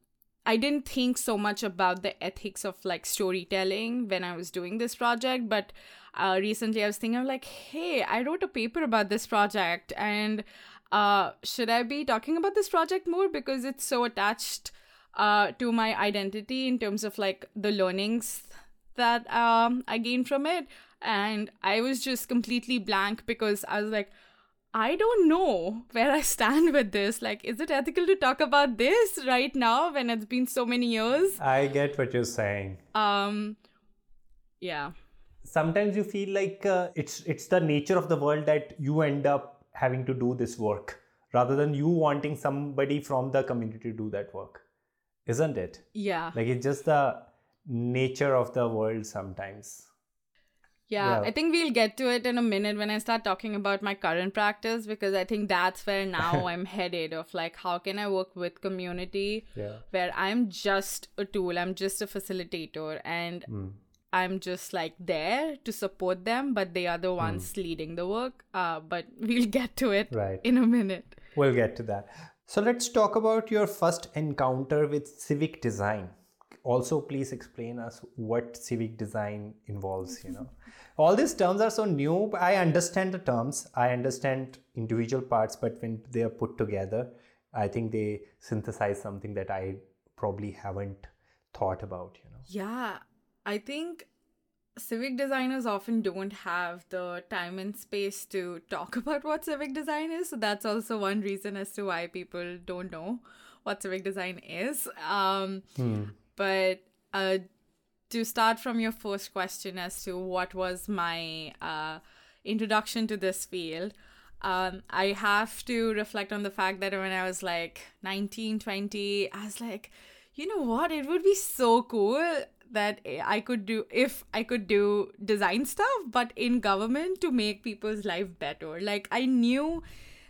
I didn't think so much about the ethics of like storytelling when I was doing this project, but uh, recently I was thinking, I'm like, hey, I wrote a paper about this project, and uh, should I be talking about this project more because it's so attached uh, to my identity in terms of like the learnings that um, I gained from it. And I was just completely blank because I was like, I don't know where I stand with this. Like, is it ethical to talk about this right now when it's been so many years? I get what you're saying. Um, yeah. Sometimes you feel like uh, it's it's the nature of the world that you end up having to do this work rather than you wanting somebody from the community to do that work, isn't it? Yeah. Like it's just the nature of the world sometimes. Yeah, Yeah. I think we'll get to it in a minute when I start talking about my current practice because I think that's where now I'm headed of like how can I work with community Yeah. where I'm just a tool, I'm just a facilitator and Mm. I'm just like there to support them, but they are the ones leading the work. Uh, but we'll get to it Right. in a minute. We'll get to that. So let's talk about your first encounter with civic design. Also, please explain us what civic design involves, you know. All these terms are so new. but I understand the terms. I understand individual parts, but when they are put together, I think they synthesize something that I probably haven't thought about, you know. Yeah, I think civic designers often don't have the time and space to talk about what civic design is. So that's also one reason as to why people don't know what civic design is. Um, But uh, to start from your first question as to what was my uh, introduction to this field, um, I have to reflect on the fact that when I was like 19, 20, I was like, you know what? It would be so cool that I could do if I could do design stuff, but in government to make people's life better. Like I knew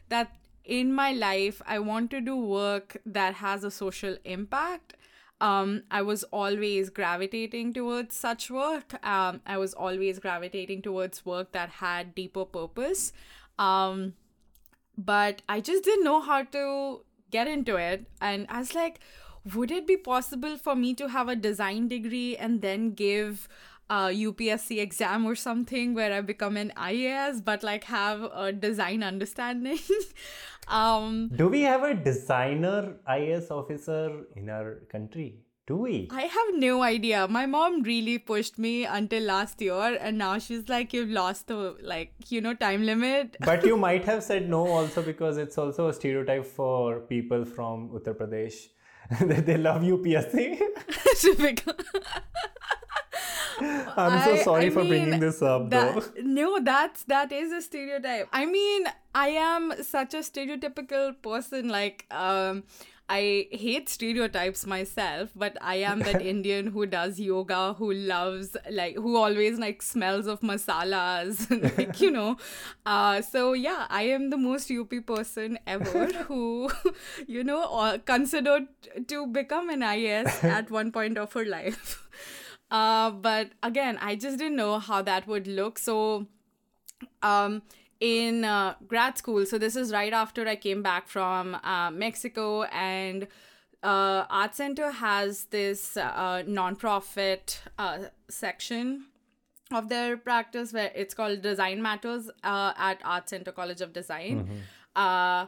that in my life, I want to do work that has a social impact. Um, I was always gravitating towards such work. Um, I was always gravitating towards work that had deeper purpose. Um, but I just didn't know how to get into it. And I was like, would it be possible for me to have a design degree and then give a UPSC exam or something where I become an IAS, but like have a design understanding? um, Do we have a designer IAS officer in our country? Do we? I have no idea. My mom really pushed me until last year, and now she's like, "You've lost the like, you know, time limit." but you might have said no also because it's also a stereotype for people from Uttar Pradesh that they love UPSC. Typical. I'm so I- sorry I for mean, bringing this up that, though. No, that's that is a stereotype. I mean, I am such a stereotypical person. Like, um, I hate stereotypes myself, but I am that Indian who does yoga, who loves like who always like smells of masalas, like you know. Uh, so yeah, I am the most UP person ever who, you know, uh, considered to become an IAS at one point of her life. Uh, but again, I just didn't know how that would look. So, um, in uh, grad school, so this is right after I came back from uh, Mexico, and uh, Art Center has this uh, nonprofit uh, section of their practice where it's called Design Matters uh, at Art Center College of Design. Uh,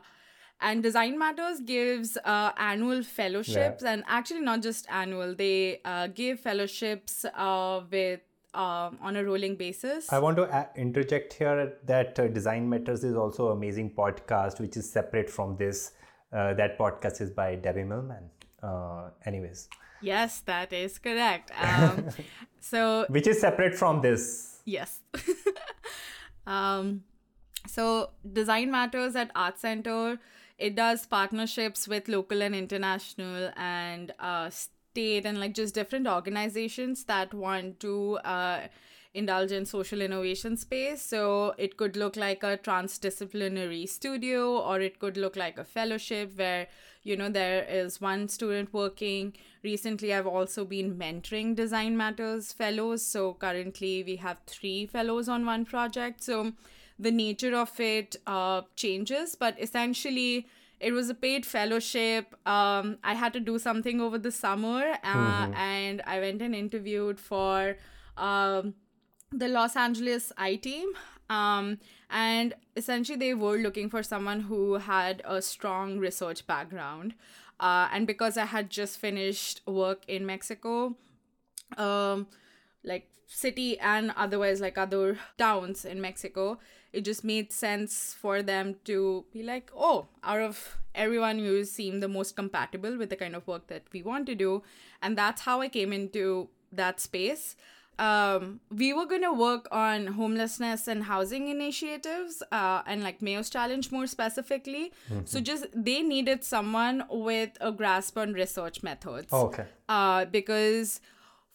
and Design Matters gives uh, annual fellowships, and actually not just annual, they uh, give fellowships uh, with um, on a rolling basis. I want to interject here that uh, Design Matters is also an amazing podcast, which is separate from this. Uh, that podcast is by Debbie Millman. Uh, anyways, yes, that is correct. Um, so which is separate from this. Yes. um, so Design Matters at Art Center, it does partnerships with local and international and uh, state and like just different organizations that want to uh, indulge in social innovation space. So it could look like a transdisciplinary studio, or it could look like a fellowship where you know there is one student working. Recently, I've also been mentoring Design Matters fellows. So currently, we have three fellows on one project. So the nature of it uh, changes, but essentially, it was a paid fellowship. Um, I had to do something over the summer, uh, and I went and interviewed for um, the Los Angeles I team. Um, and essentially, they were looking for someone who had a strong research background. Uh, and because I had just finished work in Mexico, um, like city and otherwise like other towns in Mexico, it just made sense for them to be like, oh, out of everyone, you seem the most compatible with the kind of work that we want to do. And that's how I came into that space. Um, we were going to work on homelessness and housing initiatives uh, and like Mayor's Challenge more specifically. Mm-hmm. So, just they needed someone with a grasp on research methods. Oh, okay. Uh, because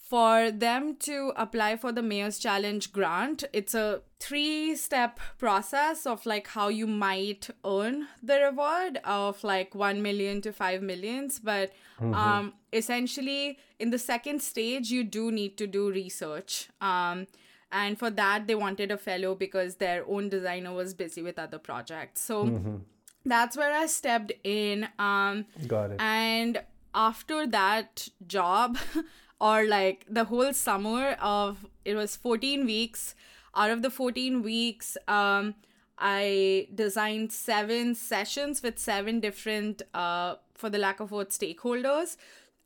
for them to apply for the mayor's challenge grant it's a three step process of like how you might earn the reward of like 1 million to 5 millions. But mm-hmm. um essentially in the second stage you do need to do research. Um and for that they wanted a fellow because their own designer was busy with other projects. So mm-hmm. that's where i stepped in. Um got it. and after that job or like the whole summer of it was 14 weeks. Out of the 14 weeks um i designed seven sessions with seven different uh for the lack of word stakeholders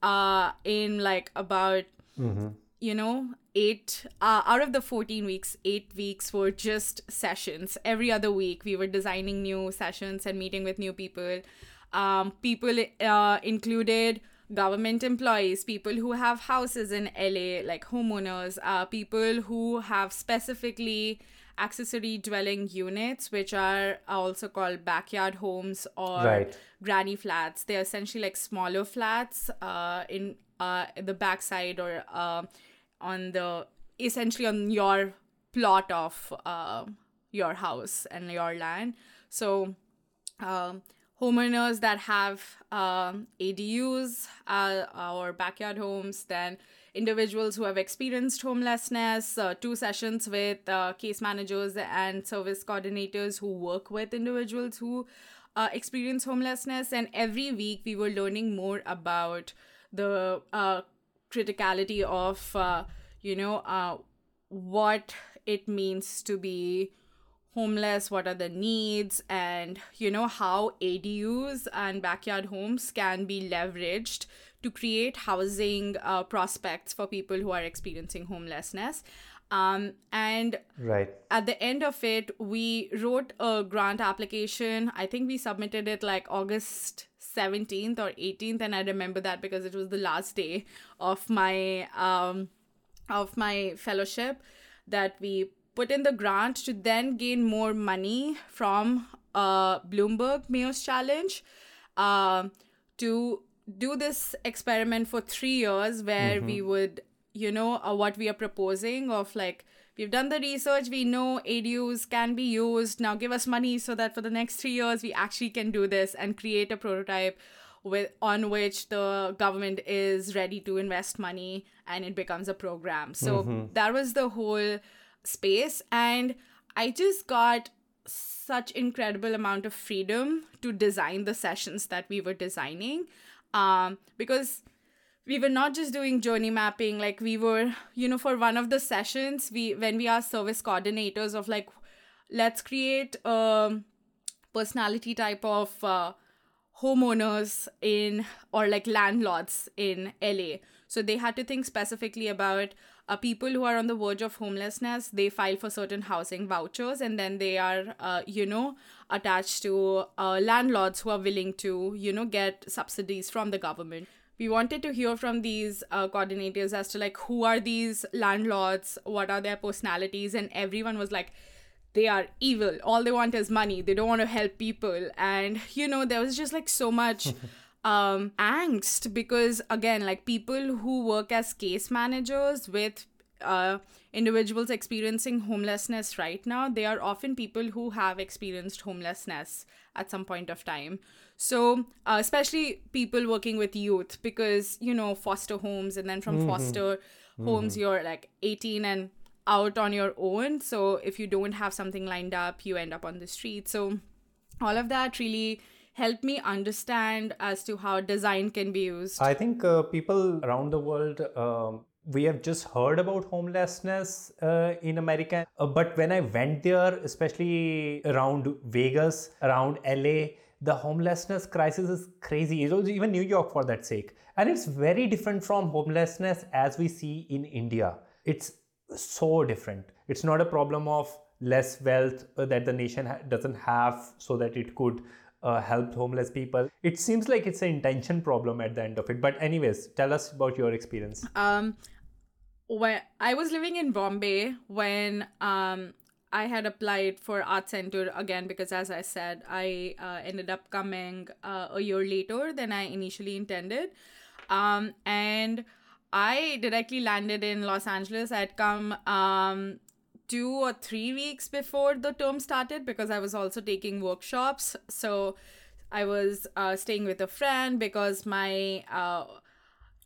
uh in like about mm-hmm. you know eight uh, out of the 14 weeks eight weeks were just sessions. Every other week we were designing new sessions and meeting with new people. Um people uh included government employees, people who have houses in LA, like homeowners, uh, people who have specifically accessory dwelling units, which are also called backyard homes or right. granny flats. They're essentially like smaller flats uh, in uh, the backside or uh, on the essentially on your plot of uh, your house and your land. So, um, homeowners that have um, ADUs uh, or backyard homes, then individuals who have experienced homelessness, uh, two sessions with uh, case managers and service coordinators who work with individuals who uh, experience homelessness. And every week we were learning more about the uh, criticality of, uh, you know, what it means to be homeless, what are the needs, and you know how ADUs and backyard homes can be leveraged to create housing uh, prospects for people who are experiencing homelessness. Um, and right at the end of it, we wrote a grant application. I think we submitted it like August 17th or 18th, and I remember that because it was the last day of my um, of my fellowship that we put in the grant to then gain more money from uh, Bloomberg Mayor's Challenge uh, to do this experiment for three years where mm-hmm. we would, you know, uh, what we are proposing of like, we've done the research, we know ADUs can be used. Now give us money so that for the next three years we actually can do this and create a prototype with on which the government is ready to invest money and it becomes a program. So mm-hmm. that was the whole space and i just got such incredible amount of freedom to design the sessions that we were designing um, because we were not just doing journey mapping like we were you know for one of the sessions we when we asked service coordinators of like let's create a personality type of uh, homeowners in or like landlords in la so they had to think specifically about uh, people who are on the verge of homelessness they file for certain housing vouchers and then they are uh, you know attached to uh, landlords who are willing to you know get subsidies from the government. We wanted to hear from these uh, coordinators as to like who are these landlords what are their personalities and everyone was like they are evil. All they want is money. They don't want to help people. And you know there was just like so much um angst because again like people who work as case managers with uh individuals experiencing homelessness right now they are often people who have experienced homelessness at some point of time so uh, especially people working with youth because you know foster homes and then from mm-hmm. foster mm-hmm. homes you're like 18 and out on your own so if you don't have something lined up you end up on the street so all of that really helped me understand as to how design can be used? I think uh, people around the world. Um, we have just heard about homelessness uh, in America, uh, but when I went there, especially around Vegas, around LA, the homelessness crisis is crazy. It was even New York for that sake, and it's very different from homelessness as we see in India it's so different. It's not a problem of less wealth uh, that the nation doesn't have so that it could uh, help homeless people. It seems like it's an intention problem at the end of it. But anyways, tell us about your experience. Um, when I was living in Bombay when um I had applied for Art Center again because, as I said, I uh, ended up coming uh, a year later than I initially intended. Um, and I directly landed in Los Angeles. I'd come um, two or three weeks before the term started because I was also taking workshops. So I was uh, staying with a friend because my uh,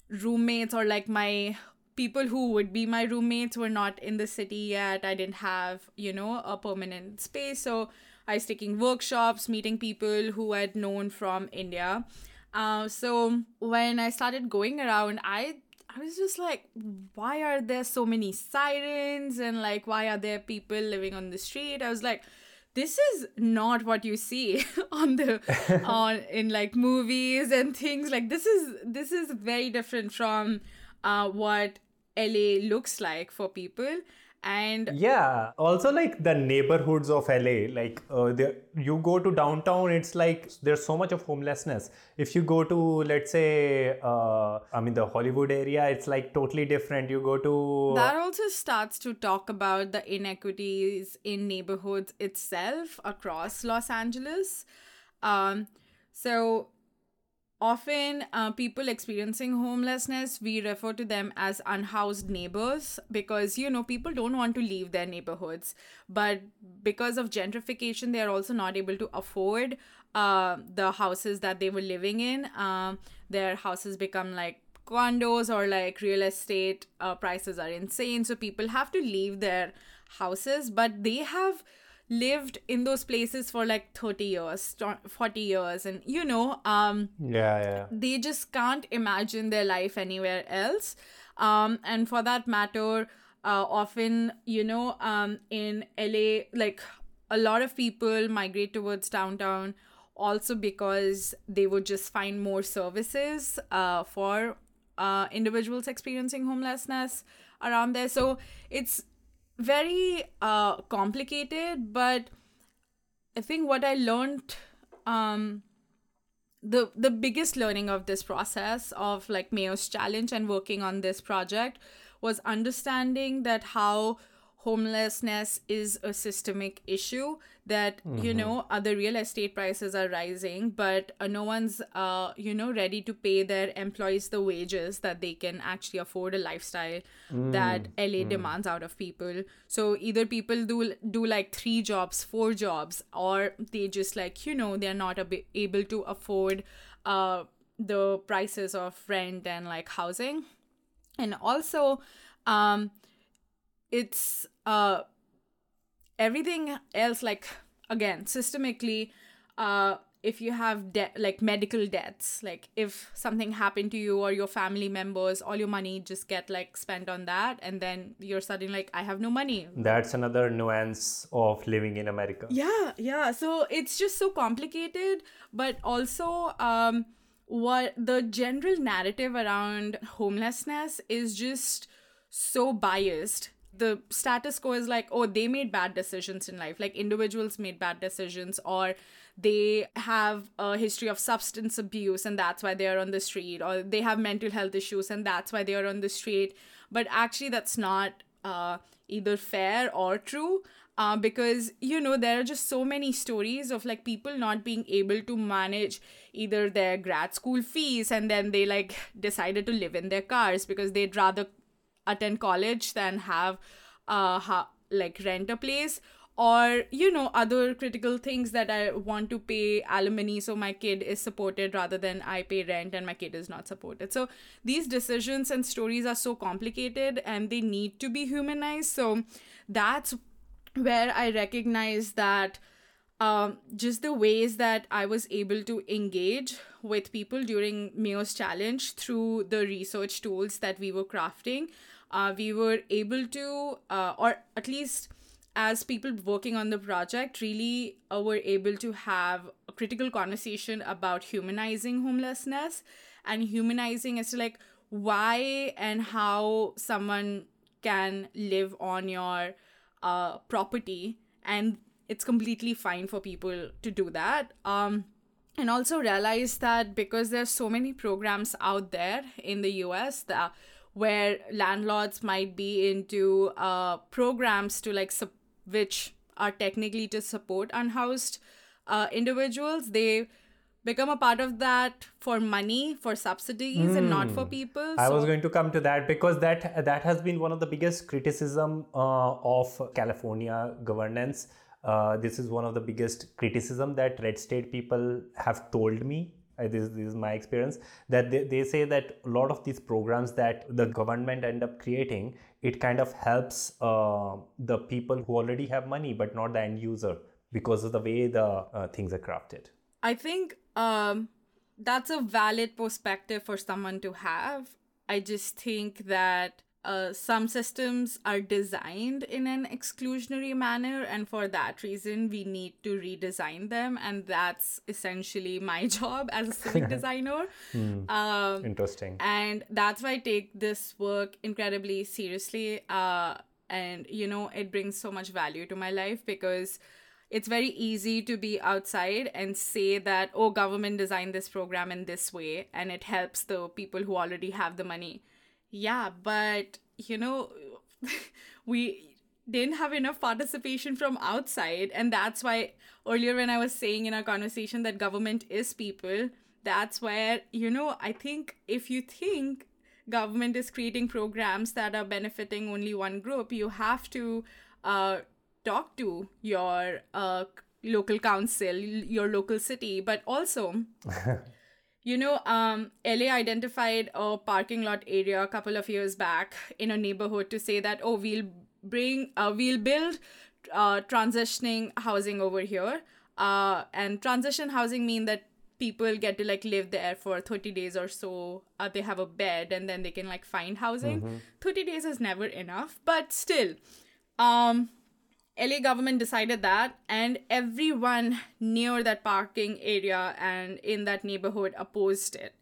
roommates or like my people who would be my roommates were not in the city yet. I didn't have, you know, a permanent space. So I was taking workshops, meeting people who I'd known from India. Uh, so when I started going around, I I was just like, why are there so many sirens and like why are there people living on the street? I was like, this is not what you see on the on in like movies and things like this is this is very different from uh, what LA looks like for people and yeah also like the neighborhoods of la like uh, there, you go to downtown it's like there's so much of homelessness. If you go to let's say uh, i mean the hollywood area it's like totally different. You go to that also starts to talk about the inequities in neighborhoods itself across los angeles. Um, so often uh, people experiencing homelessness we refer to them as unhoused neighbors because you know people don't want to leave their neighborhoods. But because of gentrification they are also not able to afford uh, the houses that they were living in. Um, their houses become like condos or like real estate uh, prices are insane. So people have to leave their houses but they have lived in those places for like 30 years 40 years and you know um yeah yeah. they just can't imagine their life anywhere else. Um and for that matter uh, often you know um in la like a lot of people migrate towards downtown also because they would just find more services uh, for uh, individuals experiencing homelessness around there. So it's very uh, complicated, but I think what I learned, um, the the biggest learning of this process of like Mayor's Challenge and working on this project was understanding that how homelessness is a systemic issue that mm-hmm. you know other real estate prices are rising but uh, no one's uh, you know ready to pay their employees the wages that they can actually afford a lifestyle mm. that la mm. demands out of people so either people do do like three jobs four jobs or they just like you know they're not ab- able to afford uh, the prices of rent and like housing and also um it's uh everything else like again systemically uh if you have debt like medical debts like if something happened to you or your family members all your money just get like spent on that and then you're suddenly like i have no money. That's another nuance of living in america. Yeah yeah. So it's just so complicated but also um what the general narrative around homelessness is just so biased the status quo is like oh they made bad decisions in life. Like individuals made bad decisions or they have a history of substance abuse and that's why they are on the street or they have mental health issues and that's why they are on the street. But actually that's not uh, either fair or true uh, because you know there are just so many stories of like people not being able to manage either their grad school fees and then they like decided to live in their cars because they'd rather attend college than have uh ha- like rent a place or you know other critical things that i want to pay alimony so my kid is supported rather than i pay rent and my kid is not supported. So these decisions and stories are so complicated and they need to be humanized. So that's where i recognize that um, just the ways that I was able to engage with people during Mayor's Challenge through the research tools that we were crafting uh, we were able to, uh, or at least as people working on the project, really uh, were able to have a critical conversation about humanizing homelessness and humanizing as to like why and how someone can live on your uh, property. And it's completely fine for people to do that. Um, and also realize that because there's so many programs out there in the us that where landlords might be into uh, programs to like su- which are technically to support unhoused uh, individuals. They become a part of that for money for subsidies mm. and not for people i was going to come to that because that that has been one of the biggest criticism uh, of california governance. Uh, this is one of the biggest criticism that red state people have told me uh, this, this, is my experience that they, they say that a lot of these programs that the government end up creating it kind of helps uh, the people who already have money but not the end user because of the way the uh, things are crafted. I think um, that's a valid perspective for someone to have. I just think that uh, some systems are designed in an exclusionary manner, and for that reason, we need to redesign them. And that's essentially my job as a civic designer. Hmm. Um, Interesting. And that's why I take this work incredibly seriously. Uh, and, you know, it brings so much value to my life because it's very easy to be outside and say that, oh, government designed this program in this way, and it helps the people who already have the money yeah, but you know, we didn't have enough participation from outside. And that's why earlier, when I was saying in our conversation that government is people, that's where, you know, I think if you think government is creating programs that are benefiting only one group, you have to uh, talk to your uh, local council, your local city, but also. You know, um, LA identified a parking lot area a couple of years back in a neighborhood to say that, oh, we'll bring, uh, we'll build uh, transitioning housing over here. Uh, and transition housing mean that people get to like live there for 30 days or so. Uh, they have a bed and then they can like find housing. Mm-hmm. 30 days is never enough, but still, um, LA government decided that, and everyone near that parking area and in that neighborhood opposed it.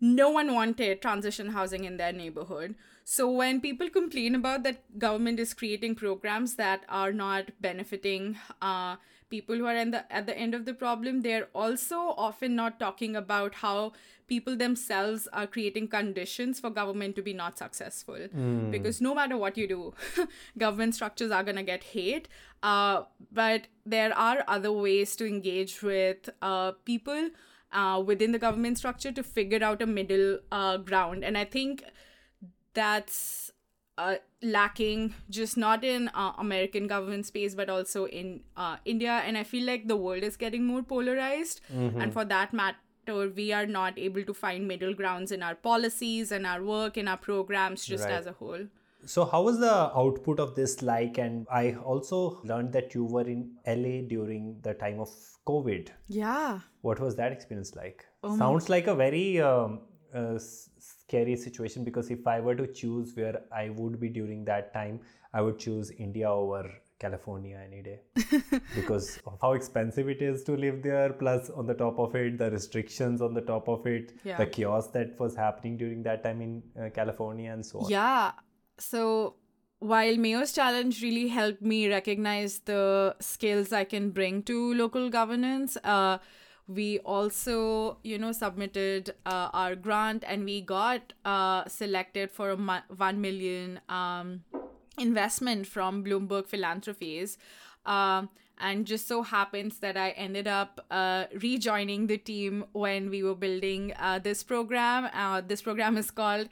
No one wanted transition housing in their neighborhood. So when people complain about that government is creating programs that are not benefiting uh, people who are in the at the end of the problem, they're also often not talking about how people themselves are creating conditions for government to be not successful. Mm. Because no matter what you do, government structures are gonna get hate. Uh, but there are other ways to engage with uh, people uh, within the government structure to figure out a middle uh, ground. And I think that's uh, lacking just not in uh, American government space but also in uh, India. And I feel like the world is getting more polarized. Mm-hmm. and for that matter we are not able to find middle grounds in our policies and our work in our programs just right. as a whole. So how was the output of this like? And I also learned that you were in LA during the time of COVID. Yeah. What was that experience like? Oh sounds like a very um, uh, scary situation because if I were to choose where I would be during that time, I would choose India over California any day because of how expensive it is to live there. Plus, on the top of it, the restrictions on the top of it, yeah. the chaos that was happening during that time in uh, California, and so on. Yeah. So, while Mayor's Challenge really helped me recognize the skills I can bring to local governance, uh, we also you know submitted uh, our grant and we got uh, selected for a 1 million um, investment from bloomberg philanthropies uh, and just so happens that i ended up uh, rejoining the team when we were building uh, this program uh, this program is called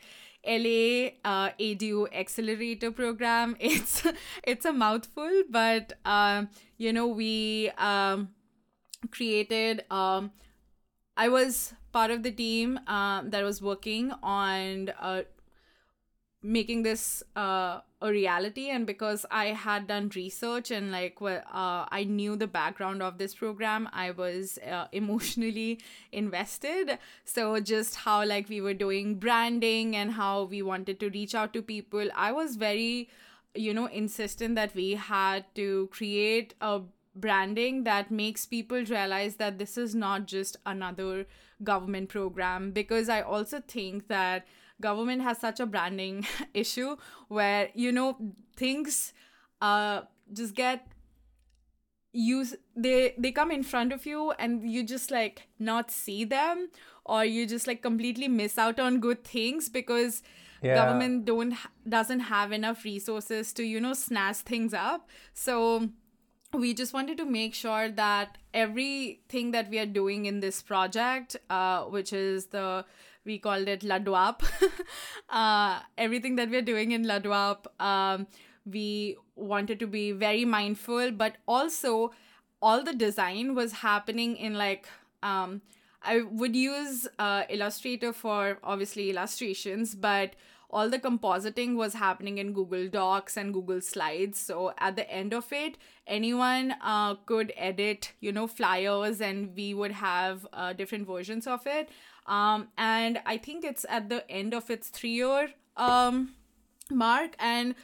LA uh, ADU Accelerator Program. It's it's a mouthful, but um, you know we um, created um, i was part of the team um, that was working on uh, making this uh, a reality. And because i had done research and like well, uh, i knew the background of this program i was uh, emotionally invested. So just how like we were doing branding and how we wanted to reach out to people i was very you know insistent that we had to create a branding that makes people realize that this is not just another government program because i also think that government has such a branding issue where you know things uh just get use they they come in front of you and you just like not see them or you just like completely miss out on good things because yeah. government don't doesn't have enough resources to you know snatch things up so we just wanted to make sure that everything that we are doing in this project uh, which is the we called it ladwap uh, everything that we're doing in ladwap um, we wanted to be very mindful but also all the design was happening in like um i would use uh, illustrator for obviously illustrations but all the compositing was happening in google docs and google slides so at the end of it anyone uh, could edit you know flyers and we would have uh, different versions of it um, and i think it's at the end of its three year um, mark and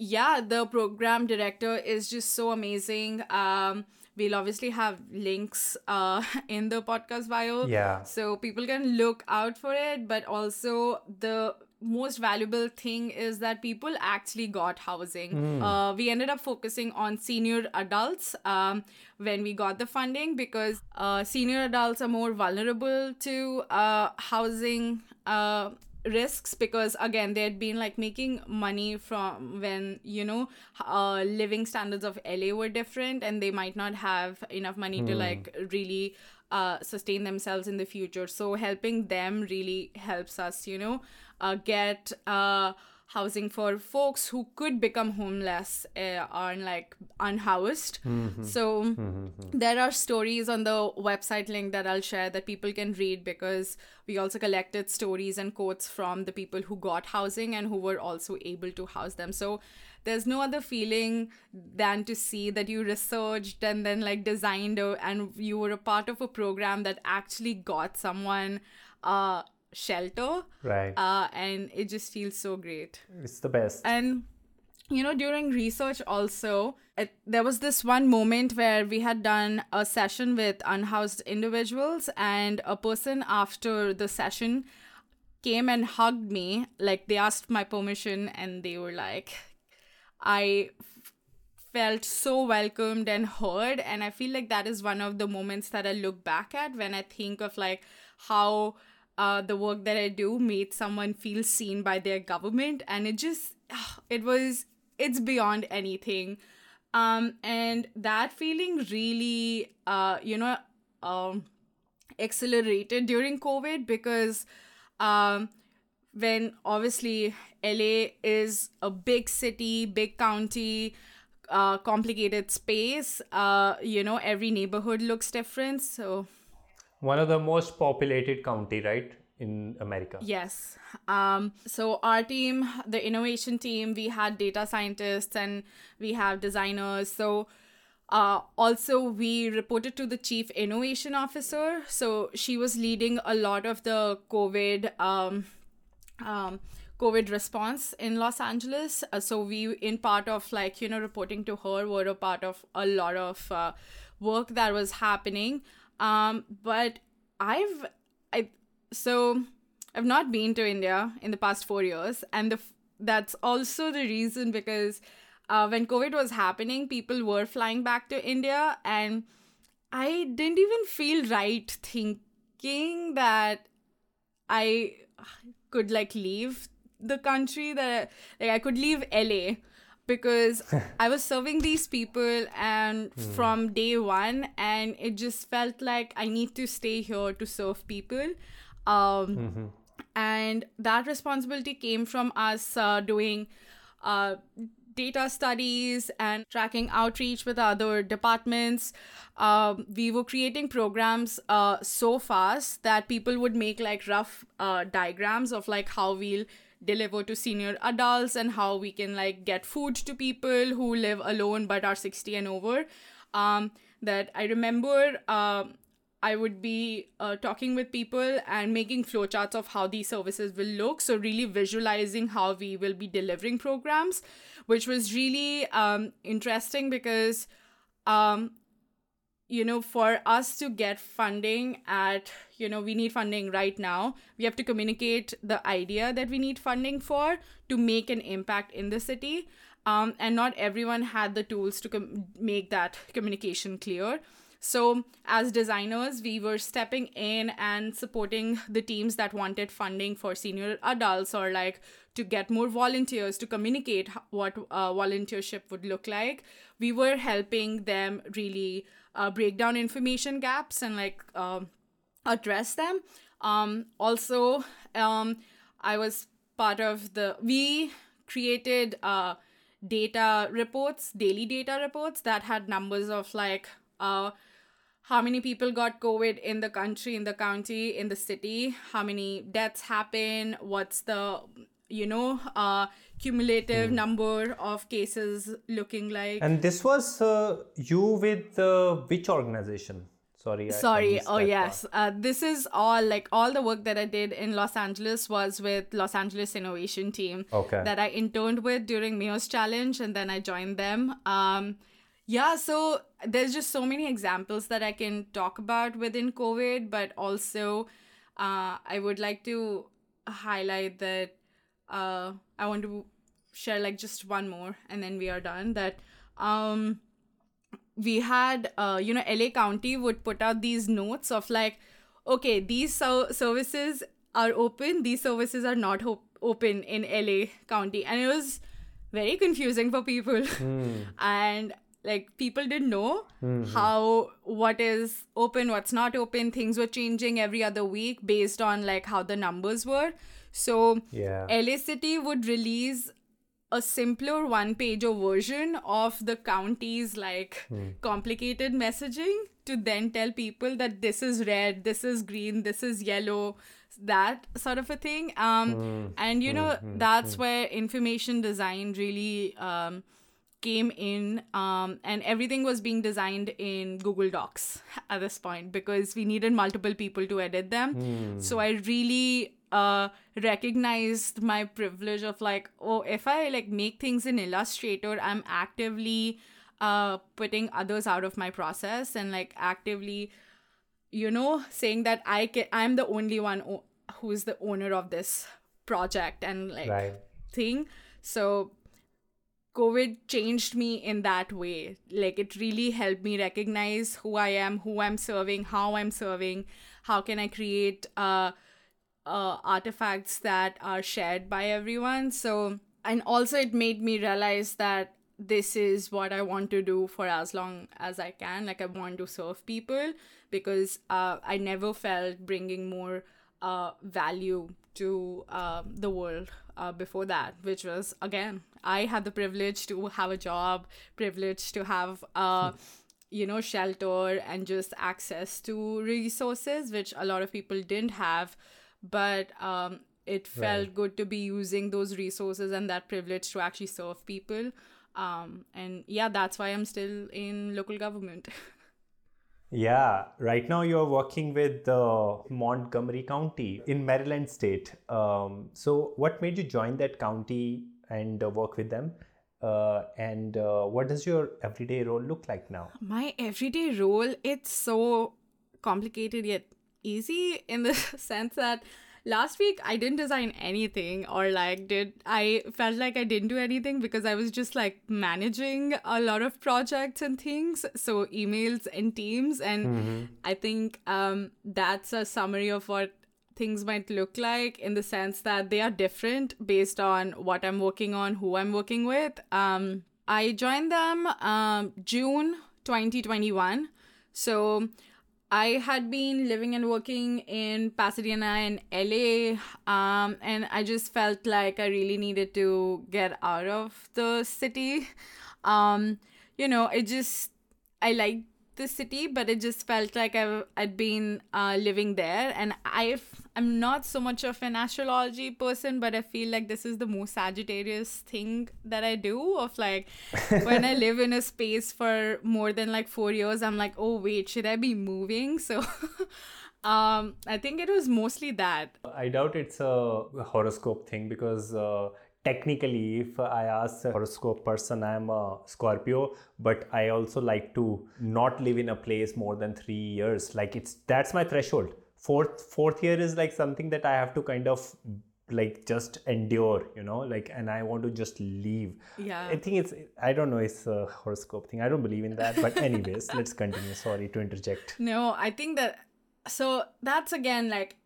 yeah, the program director is just so amazing. Um, we'll obviously have links uh, in the podcast bio. Yeah. So people can look out for it. But also, the most valuable thing is that people actually got housing. Mm. Uh, we ended up focusing on senior adults um, when we got the funding because uh, senior adults are more vulnerable to uh, housing uh, risks because again they had been like making money from when you know uh living standards of LA were different and they might not have enough money to hmm. like really uh sustain themselves in the future so helping them really helps us you know uh get uh housing for folks who could become homeless uh, or like unhoused. Mm-hmm. So mm-hmm. there are stories on the website link that I'll share that people can read because we also collected stories and quotes from the people who got housing and who were also able to house them. So there's no other feeling than to see that you researched and then like designed a, and you were a part of a program that actually got someone uh shelter. Right. Uh, and it just feels so great. It's the best. And you know, during research also, it, there was this one moment where we had done a session with unhoused individuals, and a person after the session came and hugged me. Like they asked my permission, and they were like, I felt so welcomed and heard and i feel like that is one of the moments that i look back at when i think of like how uh, the work that I do made someone feel seen by their government, and it just it was it's beyond anything. Um, and that feeling really, uh, you know, um, accelerated during COVID because um, when obviously LA is a big city, big county, uh, complicated space, uh, you know, every neighborhood looks different. So one of the most populated county right in america. Yes. Um, so our team the innovation team we had data scientists and we have designers. So uh, also we reported to the chief innovation officer. So she was leading a lot of the covid um, um, covid response in los angeles. Uh, so we in part of like you know reporting to her were a part of a lot of uh, work that was happening um, but I've I so I've not been to India in the past four years, and the that's also the reason because uh, when COVID was happening, people were flying back to India, and I didn't even feel right thinking that I could like leave the country that like I could leave LA because I was serving these people and mm. from day one, and it just felt like I need to stay here to serve people. Um, mm-hmm. And that responsibility came from us uh, doing uh, data studies and tracking outreach with other departments. Um, we were creating programs uh, so fast that people would make like rough uh, diagrams of like how we'll deliver to senior adults and how we can like get food to people who live alone but are 60 and over. Um, that i remember um, i would be uh, talking with people and making flowcharts of how these services will look. So really visualizing how we will be delivering programs which was really um, interesting because um, you know, for us to get funding at, you know, we need funding right now, we have to communicate the idea that we need funding for to make an impact in the city. Um, and not everyone had the tools to com- make that communication clear. So, as designers, we were stepping in and supporting the teams that wanted funding for senior adults or like to get more volunteers to communicate what uh, volunteership would look like. We were helping them really uh, break down information gaps and like uh, address them. Um, also, um, I was part of the, we created uh, data reports, daily data reports that had numbers of like, uh, how many people got COVID in the country, in the county, in the city, how many deaths happen, what's the you know uh, cumulative mm. number of cases looking like and this was uh, you with uh, which organization? Sorry sorry. oh yes. Uh, this is all like all the work that i did in los angeles was with los angeles innovation team okay. that i interned with during mayor's challenge and then i joined them. Um, yeah so there's just so many examples that i can talk about within covid but also uh, i would like to highlight that uh, I want to share like just one more and then we are done. That um, we had, uh, you know, LA County would put out these notes of like, okay, these so- services are open, these services are not ho- open in LA County. And it was very confusing for people. Mm. and like people didn't know mm-hmm. how what is open what's not open things were changing every other week based on like how the numbers were so yeah. LA City would release a simpler one page version of the county's like mm. complicated messaging to then tell people that this is red, this is green, this is yellow, that sort of a thing. Um, mm. And you know, mm-hmm. that's where information design really um, came in um, and everything was being designed in google docs at this point because we needed multiple people to edit them mm. so i really uh, recognized my privilege of like oh if i like make things in illustrator i'm actively uh, putting others out of my process and like actively you know saying that i can i'm the only one o- who's the owner of this project and like right. thing so COVID changed me in that way. Like it really helped me recognize who I am, who I'm serving, how I'm serving, how can I create uh, uh, artifacts that are shared by everyone. So, and also it made me realize that this is what I want to do for as long as I can. Like I want to serve people because uh, I never felt bringing more uh, value to uh, the world uh, before that, which was again, I had the privilege to have a job, privilege to have a you know shelter and just access to resources, which a lot of people didn't have. But um, it felt right. good to be using those resources and that privilege to actually serve people. Um, and yeah, that's why I'm still in local government. Yeah, right now you're working with uh, Montgomery County in Maryland State. Um, so, what made you join that county and uh, work with them? Uh, and uh, what does your everyday role look like now? My everyday role, it's so complicated yet easy in the sense that last week I didn't design anything or like did I felt like I didn't do anything because I was just like managing a lot of projects and things. So emails and teams and mm-hmm. I think um that's a summary of what things might look like in the sense that they are different based on what I'm working on who I'm working with. Um I joined them um June 2021 so I had been living and working in Pasadena and LA, um, and I just felt like I really needed to get out of the city. Um, you know, it just, I liked the city, but it just felt like I've, I'd been uh, living there. And i I'm not so much of an astrology person, but I feel like this is the most Sagittarius thing that I do. Of like, when I live in a space for more than like four years, I'm like, oh, wait, should I be moving? So. um i think it was mostly that i doubt it's a horoscope thing because uh, technically if i ask a horoscope person i'm a scorpio but i also like to not live in a place more than 3 years like it's that's my threshold fourth fourth year is like something that i have to kind of like just endure you know like and i want to just leave. Yeah. I think it's i don't know it's a horoscope thing. I don't believe in that but anyways let's continue. Sorry to interject. No i think that so that's again like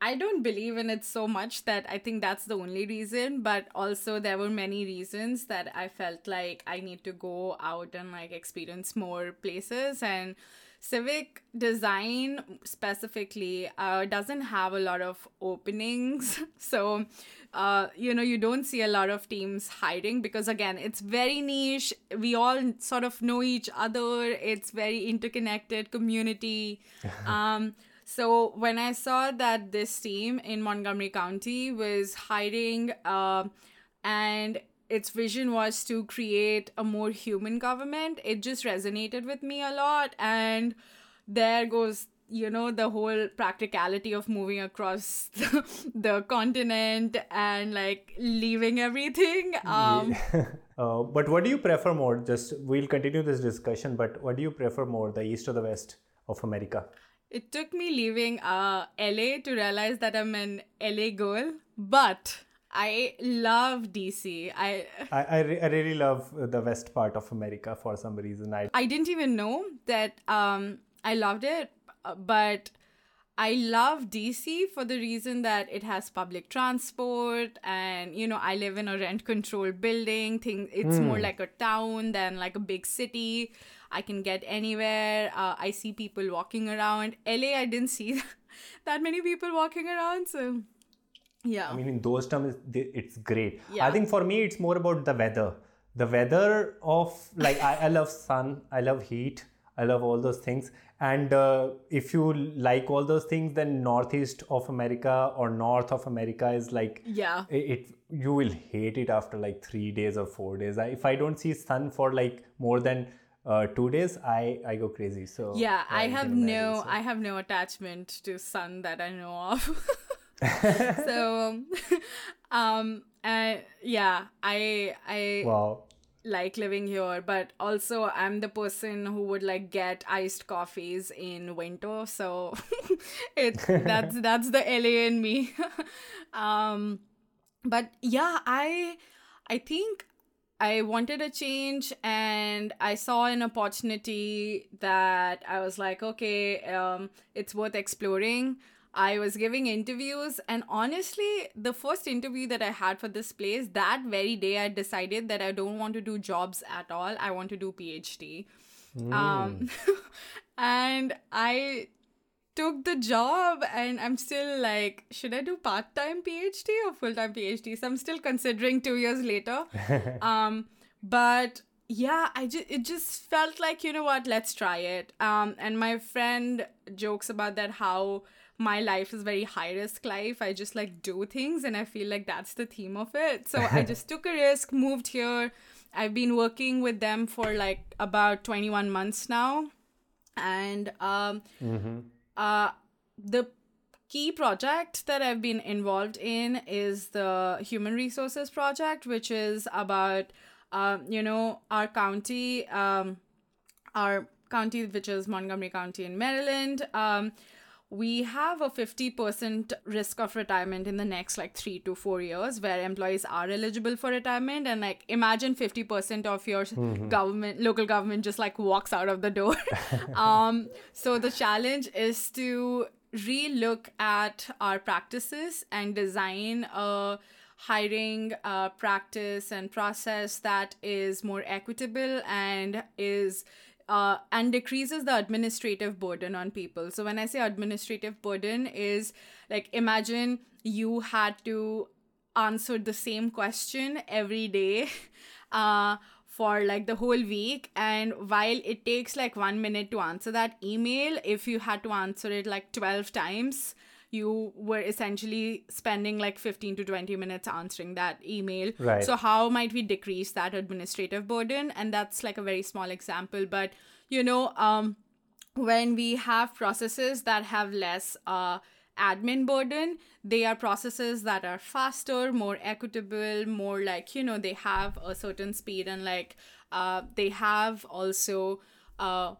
I don't believe in it so much that I think that's the only reason, but also there were many reasons that I felt like I need to go out and like experience more places and civic design specifically uh, doesn't have a lot of openings. So uh, you know you don't see a lot of teams hiring because again it's very niche. We all sort of know each other. It's very interconnected community. Um, so when I saw that this team in Montgomery County was hiring, uh, and its vision was to create a more human government, it just resonated with me a lot. And there goes you know the whole practicality of moving across the, the continent and like leaving everything um yeah. uh, but what do you prefer more just we'll continue this discussion but what do you prefer more the east or the west of america it took me leaving uh, LA to realize that I'm an LA girl, but I love DC. I I, I, re- I, really love the west part of America for some reason. I I didn't even know that um, I loved it, uh, but I love DC for the reason that it has public transport and you know I live in a rent controlled building. Thing it's mm. more like a town than like a big city. I can get anywhere. Uh, I see people walking around. LA, I didn't see that many people walking around. So, yeah. I mean, in those terms, it's great. Yeah. I think for me, it's more about the weather. The weather of like I, I love sun. I love heat. I love all those things. And uh, if you like all those things, then northeast of America or north of America is like yeah, it, it you will hate it after like three days or four days. I, if I don't see sun for like more than uh, two days i i go crazy so yeah i have no so. i have no attachment to sun that i know of so um and yeah i i wow like living here but also i'm the person who would like get iced coffees in winter so it that's that's the la in me um but yeah i i think I wanted a change and I saw an opportunity that I was like, okay, um, it's worth exploring. I was giving interviews, and honestly, the first interview that I had for this place, that very day, I decided that I don't want to do jobs at all. I want to do PhD. Mm. Um, and I took the job and I'm still like, should I do part time PhD or full time PhD? So I'm still considering two years later. um, but yeah, I just it just felt like you know what, let's try it. Um, and my friend jokes about that how my life is very high risk life. I just like do things, and I feel like that's the theme of it. So I just took a risk, moved here. I've been working with them for like about 21 months now, and um. Mm-hmm uh, the key project that I've been involved in is the Human Resources Project, which is about, uh, you know, our county, um, our county, which is Montgomery County in Maryland. Um, we have a 50% risk of retirement in the next like three to four years where employees are eligible for retirement and like imagine 50% of your mm-hmm. government local government just like walks out of the door um, so the challenge is to re-look at our practices and design a hiring uh, practice and process that is more equitable and is uh, and decreases the administrative burden on people. So when I say administrative burden is like imagine you had to answer the same question every day uh, for like the whole week and while it takes like 1 minute to answer that email if you had to answer it like 12 times you were essentially spending like 15 to 20 minutes answering that email. Right. So, how might we decrease that administrative burden? And that's like a very small example. But, you know, um, when we have processes that have less uh, admin burden. They are processes that are faster, more equitable, more like, you know, they have a certain speed and like uh, they have also uh,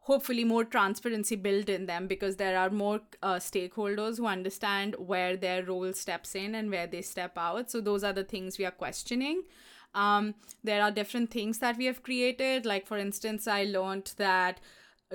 hopefully more transparency built in them because there are more uh, stakeholders who understand where their role steps in and where they step out. So those are the things we are questioning. Um, there are different things that we have created. Like, for instance, I learned that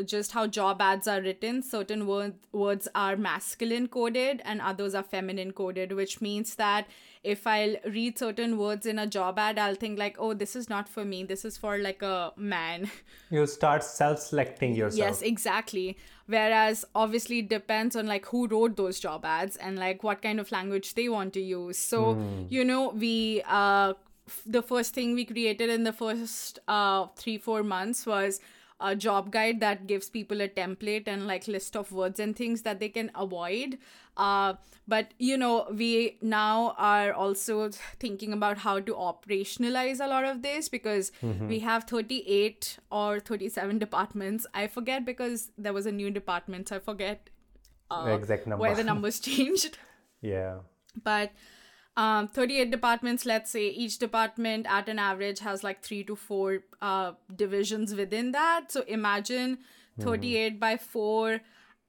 just how job ads are written certain word, words are masculine coded and others are feminine coded which means that if I'll read certain words in a job ad i'll think like oh this is not for me. This is for like a man. You start self-selecting yourself. Yes exactly. Whereas obviously it depends on like who wrote those job ads and like what kind of language they want to use. So mm. you know we uh the first thing we created in the first uh 3 4 months was a job guide that gives people a template and like list of words and things that they can avoid uh, but you know we now are also thinking about how to operationalize a lot of this because mm-hmm. we have 38 or 37 departments i forget because there was a new department so i forget uh, exact number. where the numbers changed yeah but um, 38 departments let's say each department at an average has like three to four uh, divisions within that so imagine hmm. 38 mm-hmm. by four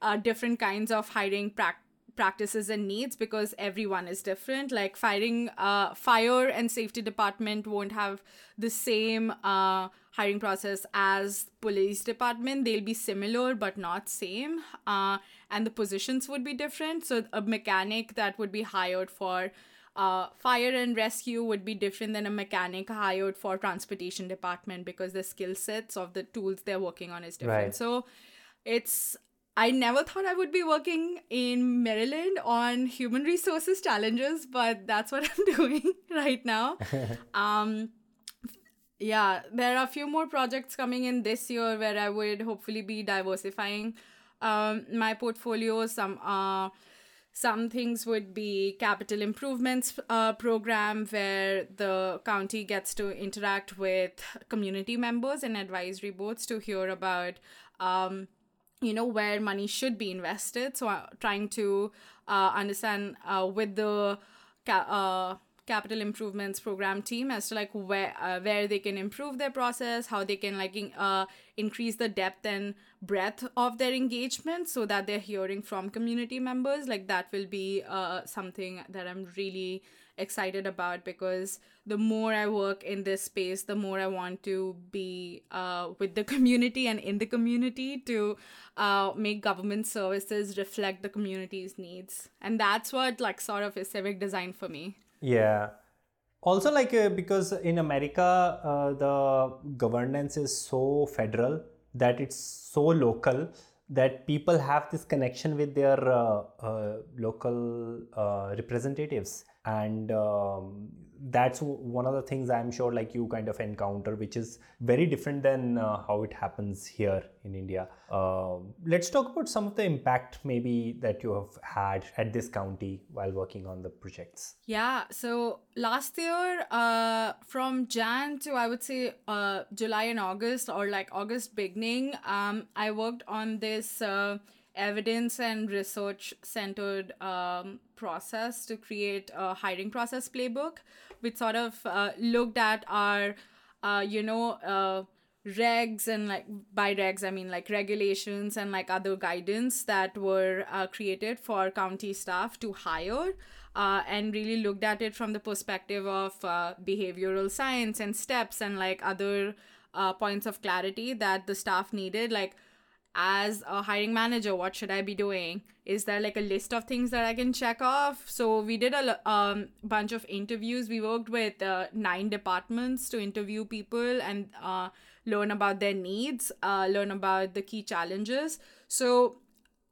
uh, different kinds of hiring pra- practices and needs because everyone is different like firing uh, fire and safety department won't have the same uh, hiring process as police department they'll be similar but not same uh, and the positions would be different so a mechanic that would be hired for uh, fire and rescue would be different than a mechanic hired for transportation department because the skill sets of the tools they're working on is different. Right. So it's I never thought I would be working in Maryland on human resources challenges, but that's what I'm doing right now. um, yeah, there are a few more projects coming in this year where I would hopefully be diversifying um, my portfolio. Some uh, some things would be capital improvements uh, program where the county gets to interact with community members and advisory boards to hear about um, you know where money should be invested. So uh, trying to uh, understand uh, with the ca- uh, capital improvements program team as to like where uh, where they can improve their process how they can like in, uh, increase the depth and breadth of their engagement so that they're hearing from community members. Like that will be uh, something that i'm really excited about because the more i work in this space the more i want to be uh, with the community and in the community to uh, make government services reflect the community's needs. And that's what like sort of is civic design for me yeah. Also, like uh, because in America, uh, the governance is so federal that it's so local that people have this connection with their uh, uh local uh, representatives and um, that's one of the things i'm sure like you kind of encounter which is very different than uh, how it happens here in india. Uh, let's talk about some of the impact maybe that you have had at this county while working on the projects. Yeah so last year uh, from jan to i would say uh, july and august or like august beginning um, i worked on this uh, evidence and research centered um, process to create a hiring process playbook which sort of uh, looked at our uh, you know uh, regs and like by regs i mean like regulations and like other guidance that were uh, created for county staff to hire uh, and really looked at it from the perspective of uh, behavioral science and steps and like other uh, points of clarity that the staff needed. Like as a hiring manager what should i be doing? Is there like a list of things that i can check off? So we did a um, bunch of interviews. We worked with uh, nine departments to interview people and uh, learn about their needs uh, learn about the key challenges. So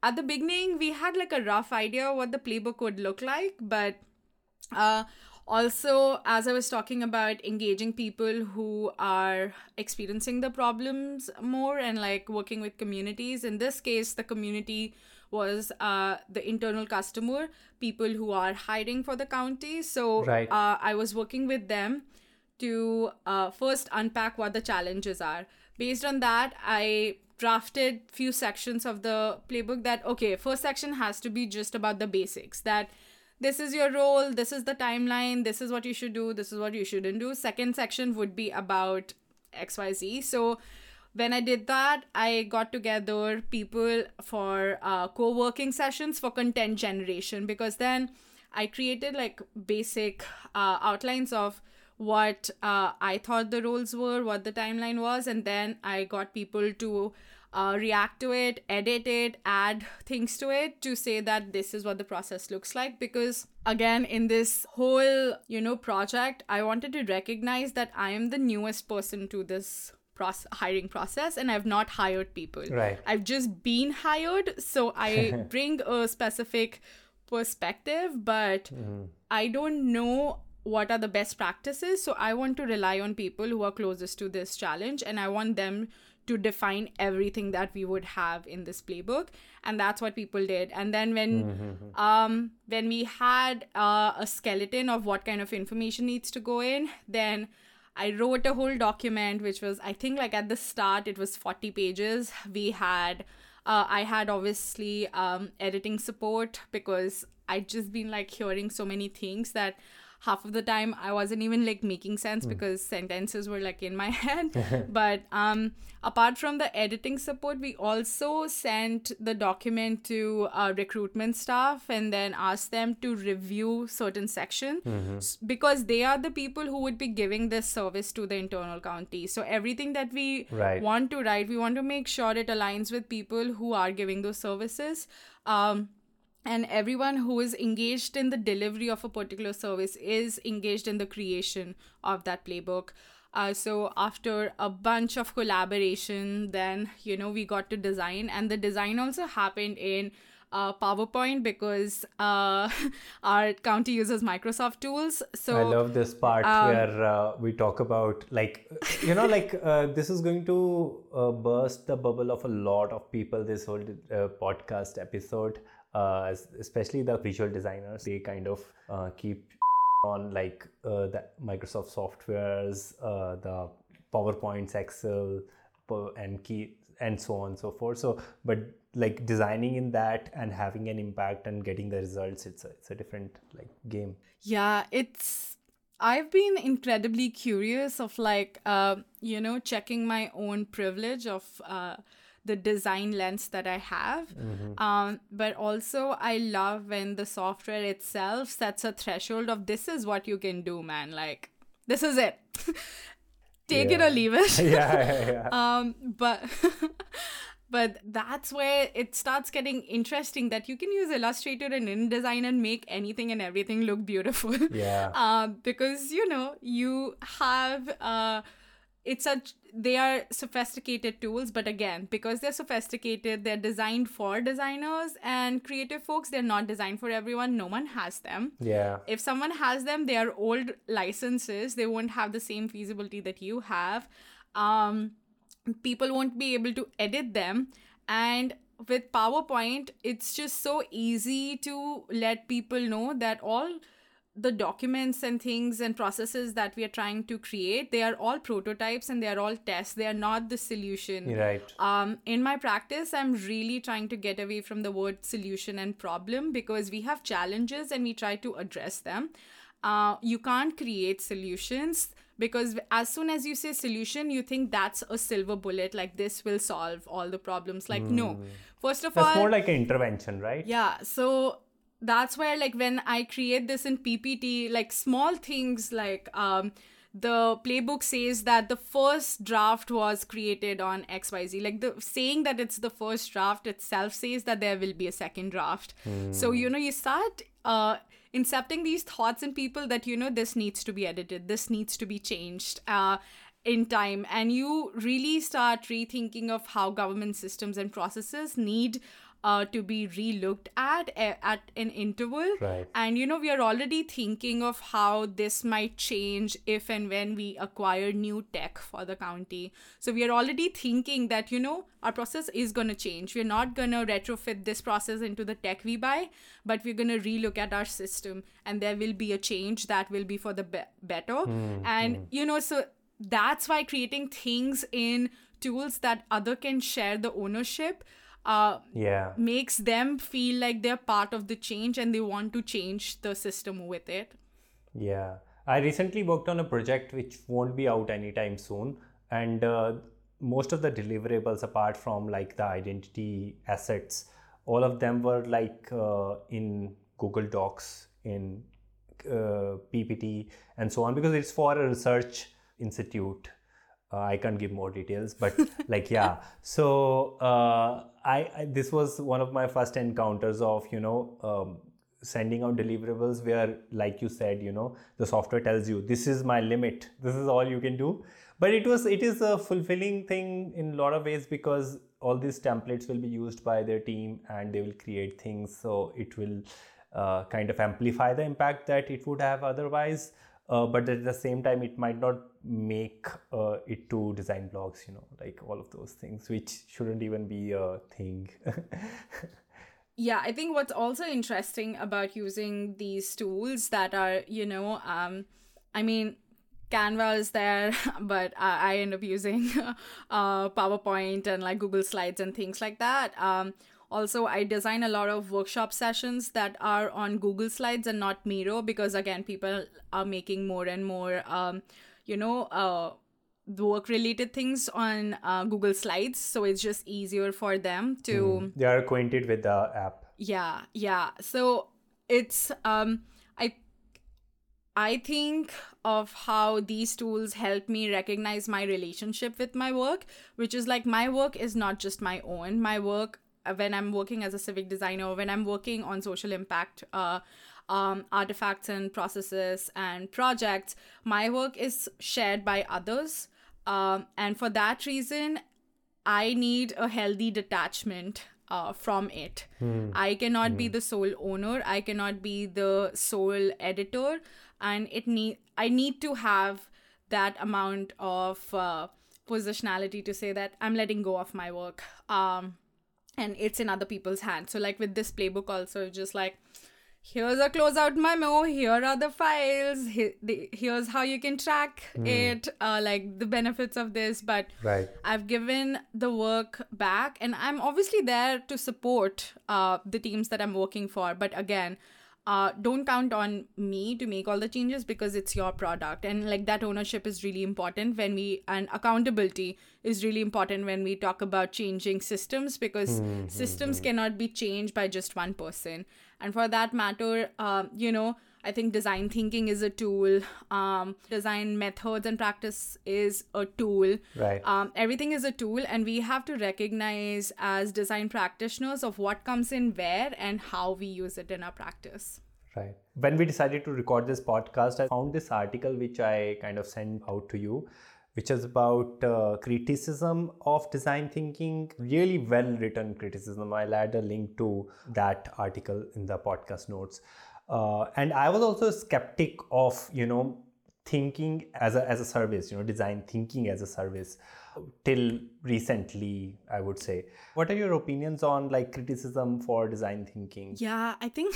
at the beginning we had like a rough idea what the playbook would look like but uh, also as i was talking about engaging people who are experiencing the problems more and like working with communities in this case the community was uh, the internal customer people who are hiring for the county so right. uh, i was working with them to uh, first unpack what the challenges are based on that i drafted few sections of the playbook that okay first section has to be just about the basics that this is your role this is the timeline this is what you should do this is what you shouldn't do. Second section would be about xyz so when i did that i got together people for uh, co-working sessions for content generation because then i created like basic uh, outlines of what uh, I thought the roles were, what the timeline was, and then I got people to uh, react to it, edit it, add things to it to say that this is what the process looks like. Because again, in this whole you know project, I wanted to recognize that I am the newest person to this process, hiring process and I've not hired people. Right. I've just been hired, so I bring a specific perspective, but mm. I don't know what are the best practices. So I want to rely on people who are closest to this challenge and I want them to define everything that we would have in this playbook. And that's what people did. And then when mm-hmm. um when we had uh, a skeleton of what kind of information needs to go in then i wrote a whole document which was i think like at the start it was 40 pages. We had uh, i had obviously um, editing support because i'd just been like hearing so many things that half of the time I wasn't even like making sense mm. because sentences were like in my head. but um, apart from the editing support, we also sent the document to uh, recruitment staff and then asked them to review certain section mm-hmm. because they are the people who would be giving this service to the internal county. So everything that we right. want to write, we want to make sure it aligns with people who are giving those services. Um, and everyone who is engaged in the delivery of a particular service is engaged in the creation of that playbook uh, so after a bunch of collaboration then you know we got to design and the design also happened in uh, PowerPoint because uh, our county uses Microsoft tools. So I love this part um, where uh, we talk about like you know like uh, this is going to uh, burst the bubble of a lot of people. This whole uh, podcast episode uh, especially the visual designers they kind of uh, keep on like uh, the microsoft softwares uh, the powerpoints excel and key and so on and so forth. So but like designing in that and having an impact and getting the results it's a, it's a different like game. Yeah it's i've been incredibly curious of like uh, you know checking my own privilege of uh, the design lens that I have. Mm-hmm. Um, but also, I love when the software itself sets a threshold of this is what you can do, man. Like, this is it. Take yeah. it or leave it. yeah, yeah, yeah. um, but. but that's where it starts getting interesting that you can use illustrator and indesign and make anything and everything look beautiful yeah um, because you know you have uh, it's a they are sophisticated tools but again because they're sophisticated they're designed for designers and creative folks they're not designed for everyone. No one has them. Yeah. If someone has them they are old licenses. They won't have the same feasibility that you have. Um people won't be able to edit them. And with powerpoint it's just so easy to let people know that all the documents and things and processes that we are trying to create they are all prototypes and they are all tests. They are not the solution. Right. Um in my practice i'm really trying to get away from the word solution and problem because we have challenges and we try to address them. Uh, you can't create solutions because as soon as you say solution you think that's a silver bullet like this will solve all the problems. Like mm. no. Hmm. first of that's all more like an intervention right? Yeah. So that's where like when i create this in ppt like small things like um the playbook says that the first draft was created on xyz like the saying that it's the first draft itself says that there will be a second draft. Mm. so you know you start uh incepting these thoughts in people that you know this needs to be edited this needs to be changed uh in time. And you really start rethinking of how government systems and processes need uh, to be relooked at at an interval. Right. And you know, we are already thinking of how this might change if and when we acquire new tech for the county. So we are already thinking that you know our process is going to change. We're not going to retrofit this process into the tech we buy, but we're going to relook at our system, and there will be a change that will be for the be- better. Mm, and mm. you know, so that's why creating things in tools that other can share the ownership uh, yeah. makes them feel like they're part of the change and they want to change the system with it. Yeah. I recently worked on a project which won't be out anytime soon. And uh, most of the deliverables apart from like the identity assets all of them were like uh, in google docs in uh, ppt and so on because it's for a research institute uh, i can't give more details but like yeah. So uh, I, I, this was one of my first encounters of you know um, sending out deliverables where like you said you know the software tells you this is my limit. This is all you can do. But it was it is a fulfilling thing in a lot of ways because all these templates will be used by their team and they will create things. So it will uh, kind of amplify the impact that it would have otherwise uh, but at the same time it might not make uh, it to design blogs you know like all of those things which shouldn't even be a thing. Yeah i think what's also interesting about using these tools that are you know um i mean canva is there but i, I end up using uh, powerpoint and like google slides and things like that. Um also i design a lot of workshop sessions that are on google slides and not miro because again people are making more and more um you know uh work related things on uh, Google Slides, so it's just easier for them to. Mm. They are acquainted with the app. Yeah, yeah. So it's um, I I think of how these tools help me recognize my relationship with my work, which is like my work is not just my own. My work when I'm working as a civic designer, when I'm working on social impact. Uh, um, artifacts and processes and projects, my work is shared by others um, and for that reason, I need a healthy detachment uh, from it. Mm. I cannot be hmm. the sole owner. I cannot be the sole editor, and it need I need to have that amount of uh, positionality to say that I'm letting go of my work. Um, and it's in other people's hands. So like with this playbook, also just like here's a closeout memo here are the files here's how you can track mm. it uh, like the benefits of this but right. i've given the work back and i'm obviously there to support uh, the teams that i'm working for but again uh, don't count on me to make all the changes because it's your product and like that ownership is really important when we and accountability is really important when we talk about changing systems because mm-hmm. systems cannot be changed by just one person and for that matter um, you know i think design thinking is a tool um, design methods and practice is a tool right um, everything is a tool and we have to recognize as design practitioners of what comes in where and how we use it in our practice right when we decided to record this podcast i found this article which i kind of sent out to you which is about uh, criticism of design thinking. Really well written criticism. I'll add a link to that article in the podcast notes. Uh, and I was also a skeptic of, you know, thinking as a, as a service, you know, design thinking as a service till recently, I would say. What are your opinions on like criticism for design thinking? Yeah, I think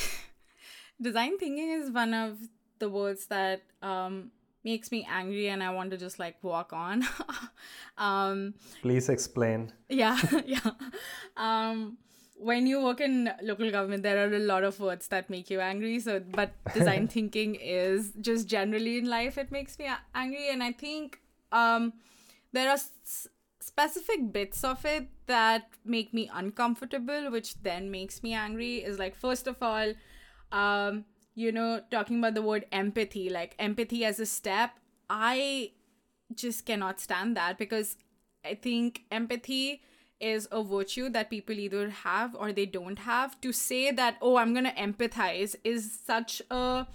design thinking is one of the words that um, makes me angry and I want to just like walk on. um, Please explain. Yeah, yeah. Um, when you work in local government, there are a lot of words that make you angry. So, but design thinking is just generally in life, it makes me angry. And I think um, there are s- specific bits of it that make me uncomfortable, which then makes me angry. Is like, first of all, um, you know, talking about the word empathy, like empathy as a step, I just cannot stand that because I think empathy is a virtue that people either have or they don't have. To say that, oh, I'm going to empathize is such a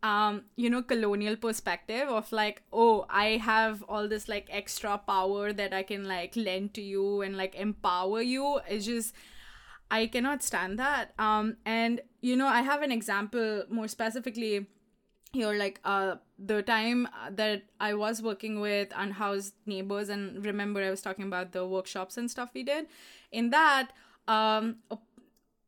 um you know colonial perspective of like oh i have all this like extra power that i can like lend to you and like empower you it's just I cannot stand that. Um, and you know, I have an example more specifically here, like uh, the time that I was working with unhoused neighbors, and remember I was talking about the workshops and stuff we did. In that, um,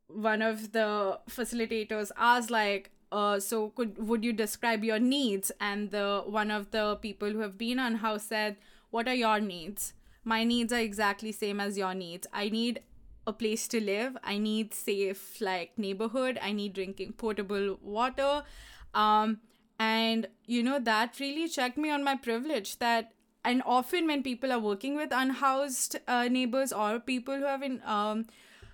one of the facilitators asked like, uh, so could would you describe your needs? And the one of the people who have been on house said what are your needs? My needs are exactly same as your needs. I need a place to live. I need safe like neighborhood. I need drinking potable water. Um and you know that really checked me on my privilege that and often when people are working with unhoused uh, neighbors or people who have in, um,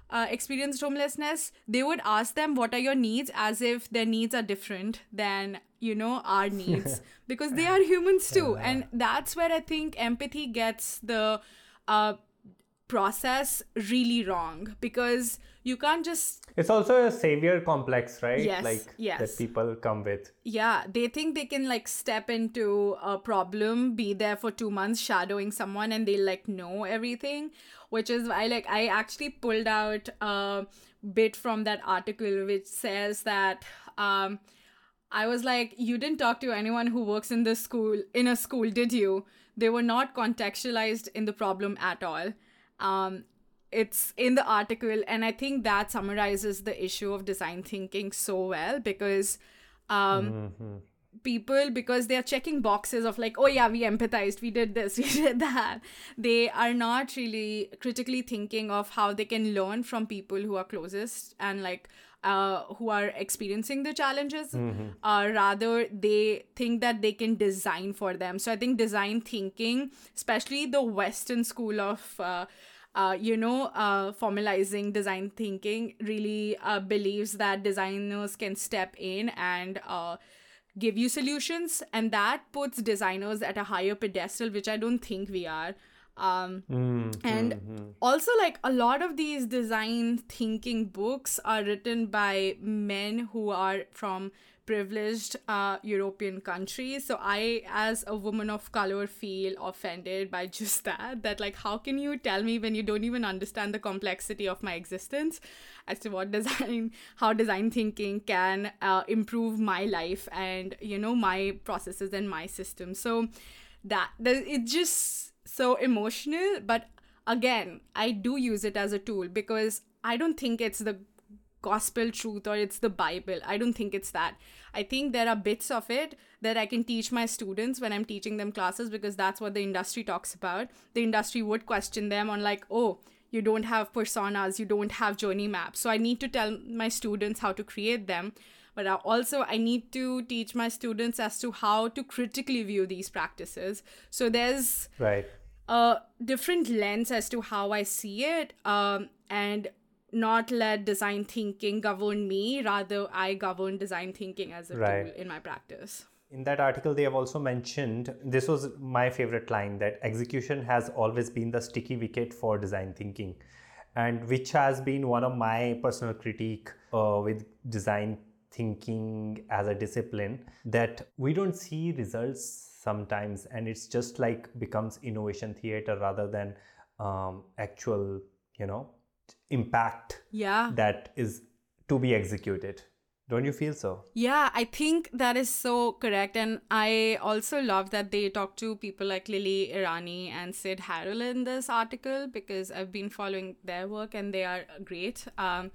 uh, experienced homelessness they would ask them what are your needs as if their needs are different than you know our needs because they are humans too yeah. and that's where i think empathy gets the uh, process really wrong because you can't just it's also a savior complex right? Yes like yes. that people come with. Yeah they think they can like step into a problem be there for two months shadowing someone and they like know everything which is why like i actually pulled out a bit from that article which says that um i was like you didn't talk to anyone who works in the school in a school did you? They were not contextualized in the problem at all. Um, it's in the article, and I think that summarizes the issue of design thinking so well because um, mm-hmm. people, because they are checking boxes of like, oh yeah, we empathized, we did this, we did that. They are not really critically thinking of how they can learn from people who are closest and like uh, who are experiencing the challenges. Mm-hmm. Uh, rather, they think that they can design for them. So I think design thinking, especially the Western school of uh, uh, you know, uh, formalizing design thinking really uh, believes that designers can step in and uh, give you solutions, and that puts designers at a higher pedestal, which I don't think we are. Um, mm, and mm-hmm. also, like a lot of these design thinking books are written by men who are from privileged uh, European countries. So I, as a woman of color, feel offended by just that. That, like, how can you tell me when you don't even understand the complexity of my existence as to what design, how design thinking can uh, improve my life and, you know, my processes and my system. So that, it's just so emotional. But again, I do use it as a tool because I don't think it's the gospel truth or it's the Bible. I don't think it's that. I think there are bits of it that I can teach my students when I'm teaching them classes because that's what the industry talks about. The industry would question them on, like, oh, you don't have personas, you don't have journey maps. So I need to tell my students how to create them. But also, I need to teach my students as to how to critically view these practices. So there's right a different lens as to how I see it. Um, and not let design thinking govern me rather i govern design thinking as a right. tool in my practice in that article they have also mentioned this was my favorite line that execution has always been the sticky wicket for design thinking and which has been one of my personal critique uh, with design thinking as a discipline that we don't see results sometimes and it's just like becomes innovation theater rather than um, actual you know impact yeah. that is to be executed. Don't you feel so? Yeah i think that is so correct. And i also love that they talk to people like lilly irani and cyd harrell in this article because i've been following their work and they are great. Um,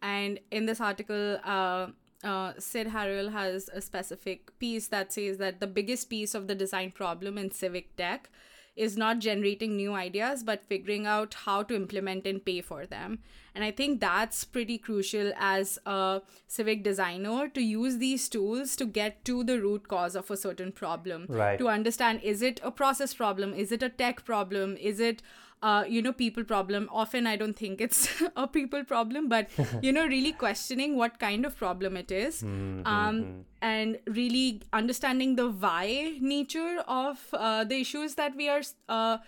and in this article uh, uh, Cyd Harrell has a specific piece that says that the biggest piece of the design problem in civic tech is not generating new ideas, but figuring out how to implement and pay for them. And I think that's pretty crucial as a civic designer to use these tools to get to the root cause of a certain problem. Right. To understand is it a process problem? Is it a tech problem? Is it uh, you know, people problem. Often I don't think it's a people problem, but, you know, really questioning what kind of problem it is, mm-hmm. um, and really understanding the why nature of uh, the issues that we are uh,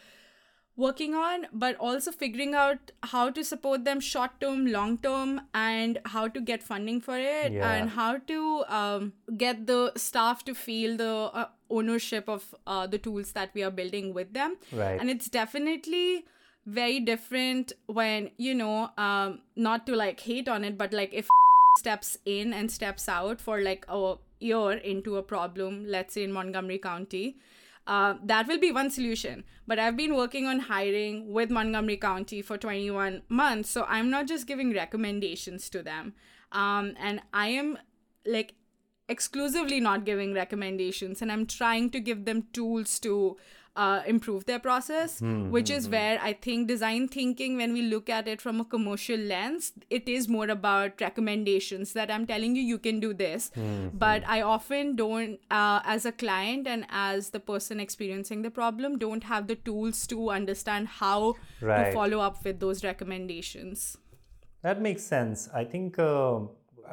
working on, but also figuring out how to support them short term, long term, and how to get funding for it, yeah. and how to um, get the staff to feel the uh, ownership of uh, the tools that we are building with them. Right. And it's definitely very different when, you know, um, not to like hate on it, but like if steps in and steps out for like a year into a problem, let's say in Montgomery County uh, that will be one solution. But I've been working on hiring with Montgomery County for 21 months. So I'm not just giving recommendations to them. Um, and I am like exclusively not giving recommendations and I'm trying to give them tools to uh, improve their process, mm-hmm. which is where I think design thinking, when we look at it from a commercial lens, it is more about recommendations that I'm telling you, you can do this. Mm-hmm. But I often don't, uh, as a client and as the person experiencing the problem, don't have the tools to understand how right. to follow up with those recommendations. That makes sense. I think uh,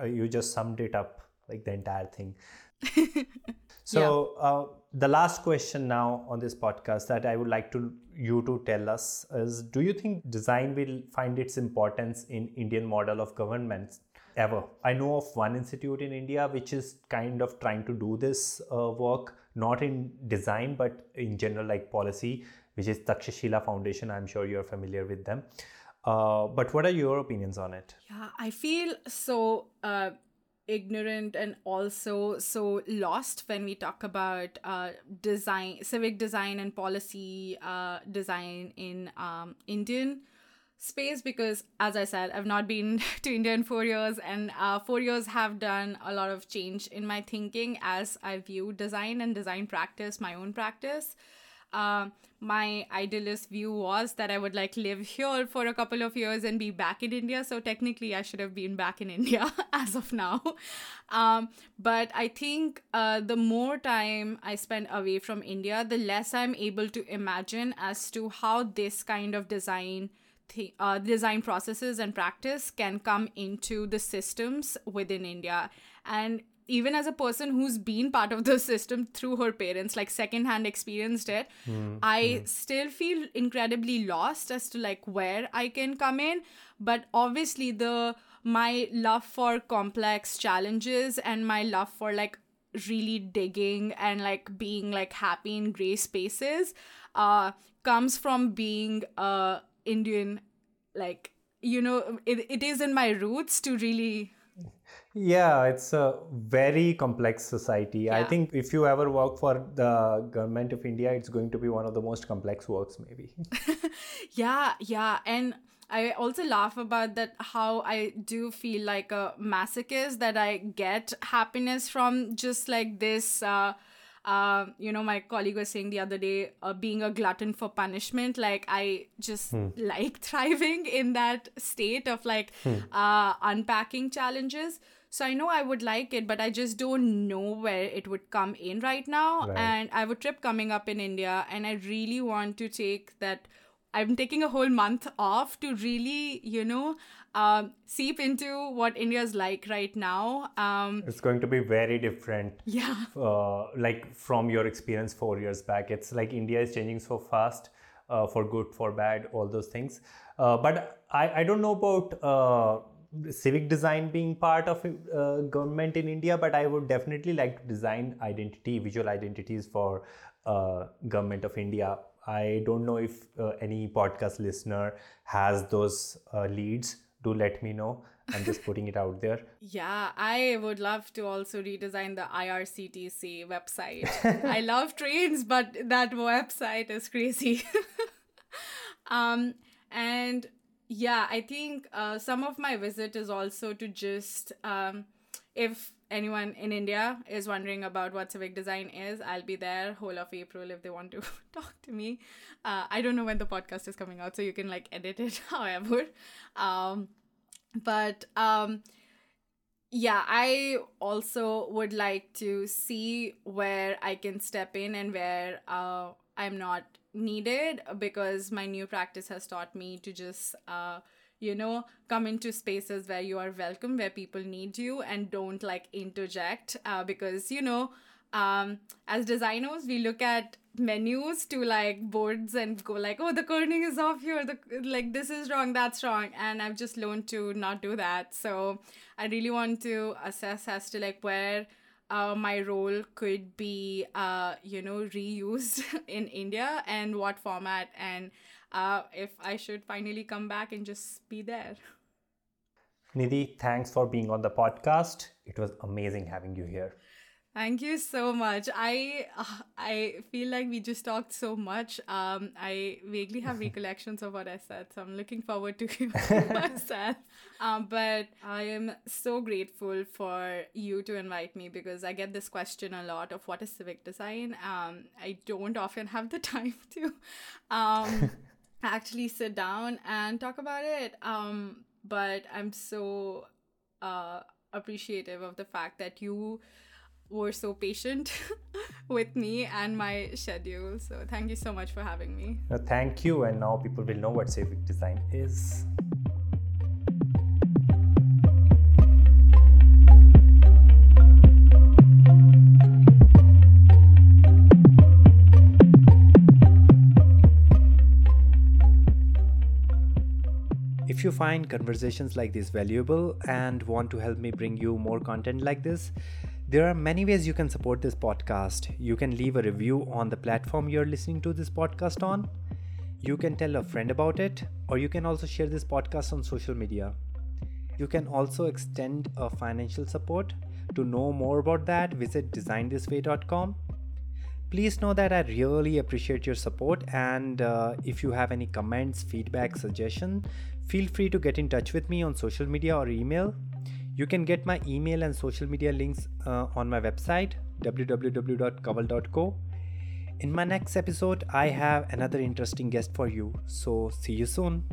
you just summed it up, like the entire thing. so, yeah. uh, the last question now on this podcast that I would like to you to tell us is: Do you think design will find its importance in Indian model of government ever? I know of one institute in India which is kind of trying to do this uh, work, not in design but in general, like policy, which is Takshashila Foundation. I'm sure you're familiar with them. Uh, but what are your opinions on it? Yeah, I feel so. Uh, ignorant and also so lost when we talk about uh, design, civic design, and policy uh, design in um, Indian space because as i said i've not been to india in four years and uh, four years have done a lot of change in my thinking as i view design and design practice my own practice uh, my idealist view was that I would like live here for a couple of years and be back in India. So technically, I should have been back in India as of now. Um, but I think uh, the more time I spend away from India, the less I'm able to imagine as to how this kind of design. Th- uh, design processes and practice can come into the systems within India. And even as a person who's been part of the system through her parents like secondhand experienced it mm. i mm. still feel incredibly lost as to like where i can come in but obviously the my love for complex challenges and my love for like really digging and like being like happy in gray spaces uh comes from being a indian like you know it, it is in my roots to really yeah, it's a very complex society. Yeah. I think if you ever work for the government of India, it's going to be one of the most complex works, maybe. yeah, yeah. And I also laugh about that how I do feel like a masochist that I get happiness from just like this. Uh, uh, you know, my colleague was saying the other day, uh, being a glutton for punishment. Like, I just hmm. like thriving in that state of like hmm. uh, unpacking challenges. So I know I would like it, but I just don't know where it would come in right now. Right. And I have a trip coming up in India, and I really want to take that. I'm taking a whole month off to really, you know, um, seep into what India's like right now. Um, it's going to be very different. Yeah. Uh, like from your experience four years back, it's like India is changing so fast. Uh, for good, for bad, all those things. Uh, but I, I don't know about uh, civic design being part of uh, government in India, but I would definitely like to design identity, visual identities for uh, government of India. I don't know if uh, any podcast listener has those uh, leads. Do let me know. I'm just putting it out there. Yeah, I would love to also redesign the IRCTC website. I love trains, but that website is crazy. um, and yeah, I think uh, some of my visit is also to just, um, if anyone in India is wondering about what civic design is, I'll be there whole of April if they want to talk to me. Uh, I don't know when the podcast is coming out, so you can like edit it however. Um, but um, yeah, I also would like to see where I can step in and where uh, I'm not needed because my new practice has taught me to just uh you know come into spaces where you are welcome where people need you and don't like interject uh, because you know um as designers we look at menus to like boards and go like oh the kerning is off here. The like this is wrong that's wrong. And i've just learned to not do that. So i really want to assess as to like where uh, my role could be, uh, you know, reused in India and what format, and uh, if I should finally come back and just be there. Nidhi, thanks for being on the podcast. It was amazing having you here. Thank you so much. I uh, I feel like we just talked so much. Um, I vaguely have recollections of what I said, so I'm looking forward to myself. Um, but I am so grateful for you to invite me because I get this question a lot of what is civic design. Um, I don't often have the time to um, actually sit down and talk about it. Um, but I'm so uh, appreciative of the fact that you were so patient with me and my schedule. So thank you so much for having me. No, thank you. And now people will know what civic design is. If you find conversations like this valuable and want to help me bring you more content like this, there are many ways you can support this podcast. You can leave a review on the platform you're listening to this podcast on. You can tell a friend about it, or you can also share this podcast on social media. You can also extend a financial support. To know more about that, visit designthisway.com. Please know that I really appreciate your support, and uh, if you have any comments, feedback, suggestion, feel free to get in touch with me on social media or email. You can get my email and social media links uh, on my website www.kaval.co. In my next episode, I have another interesting guest for you. So, see you soon.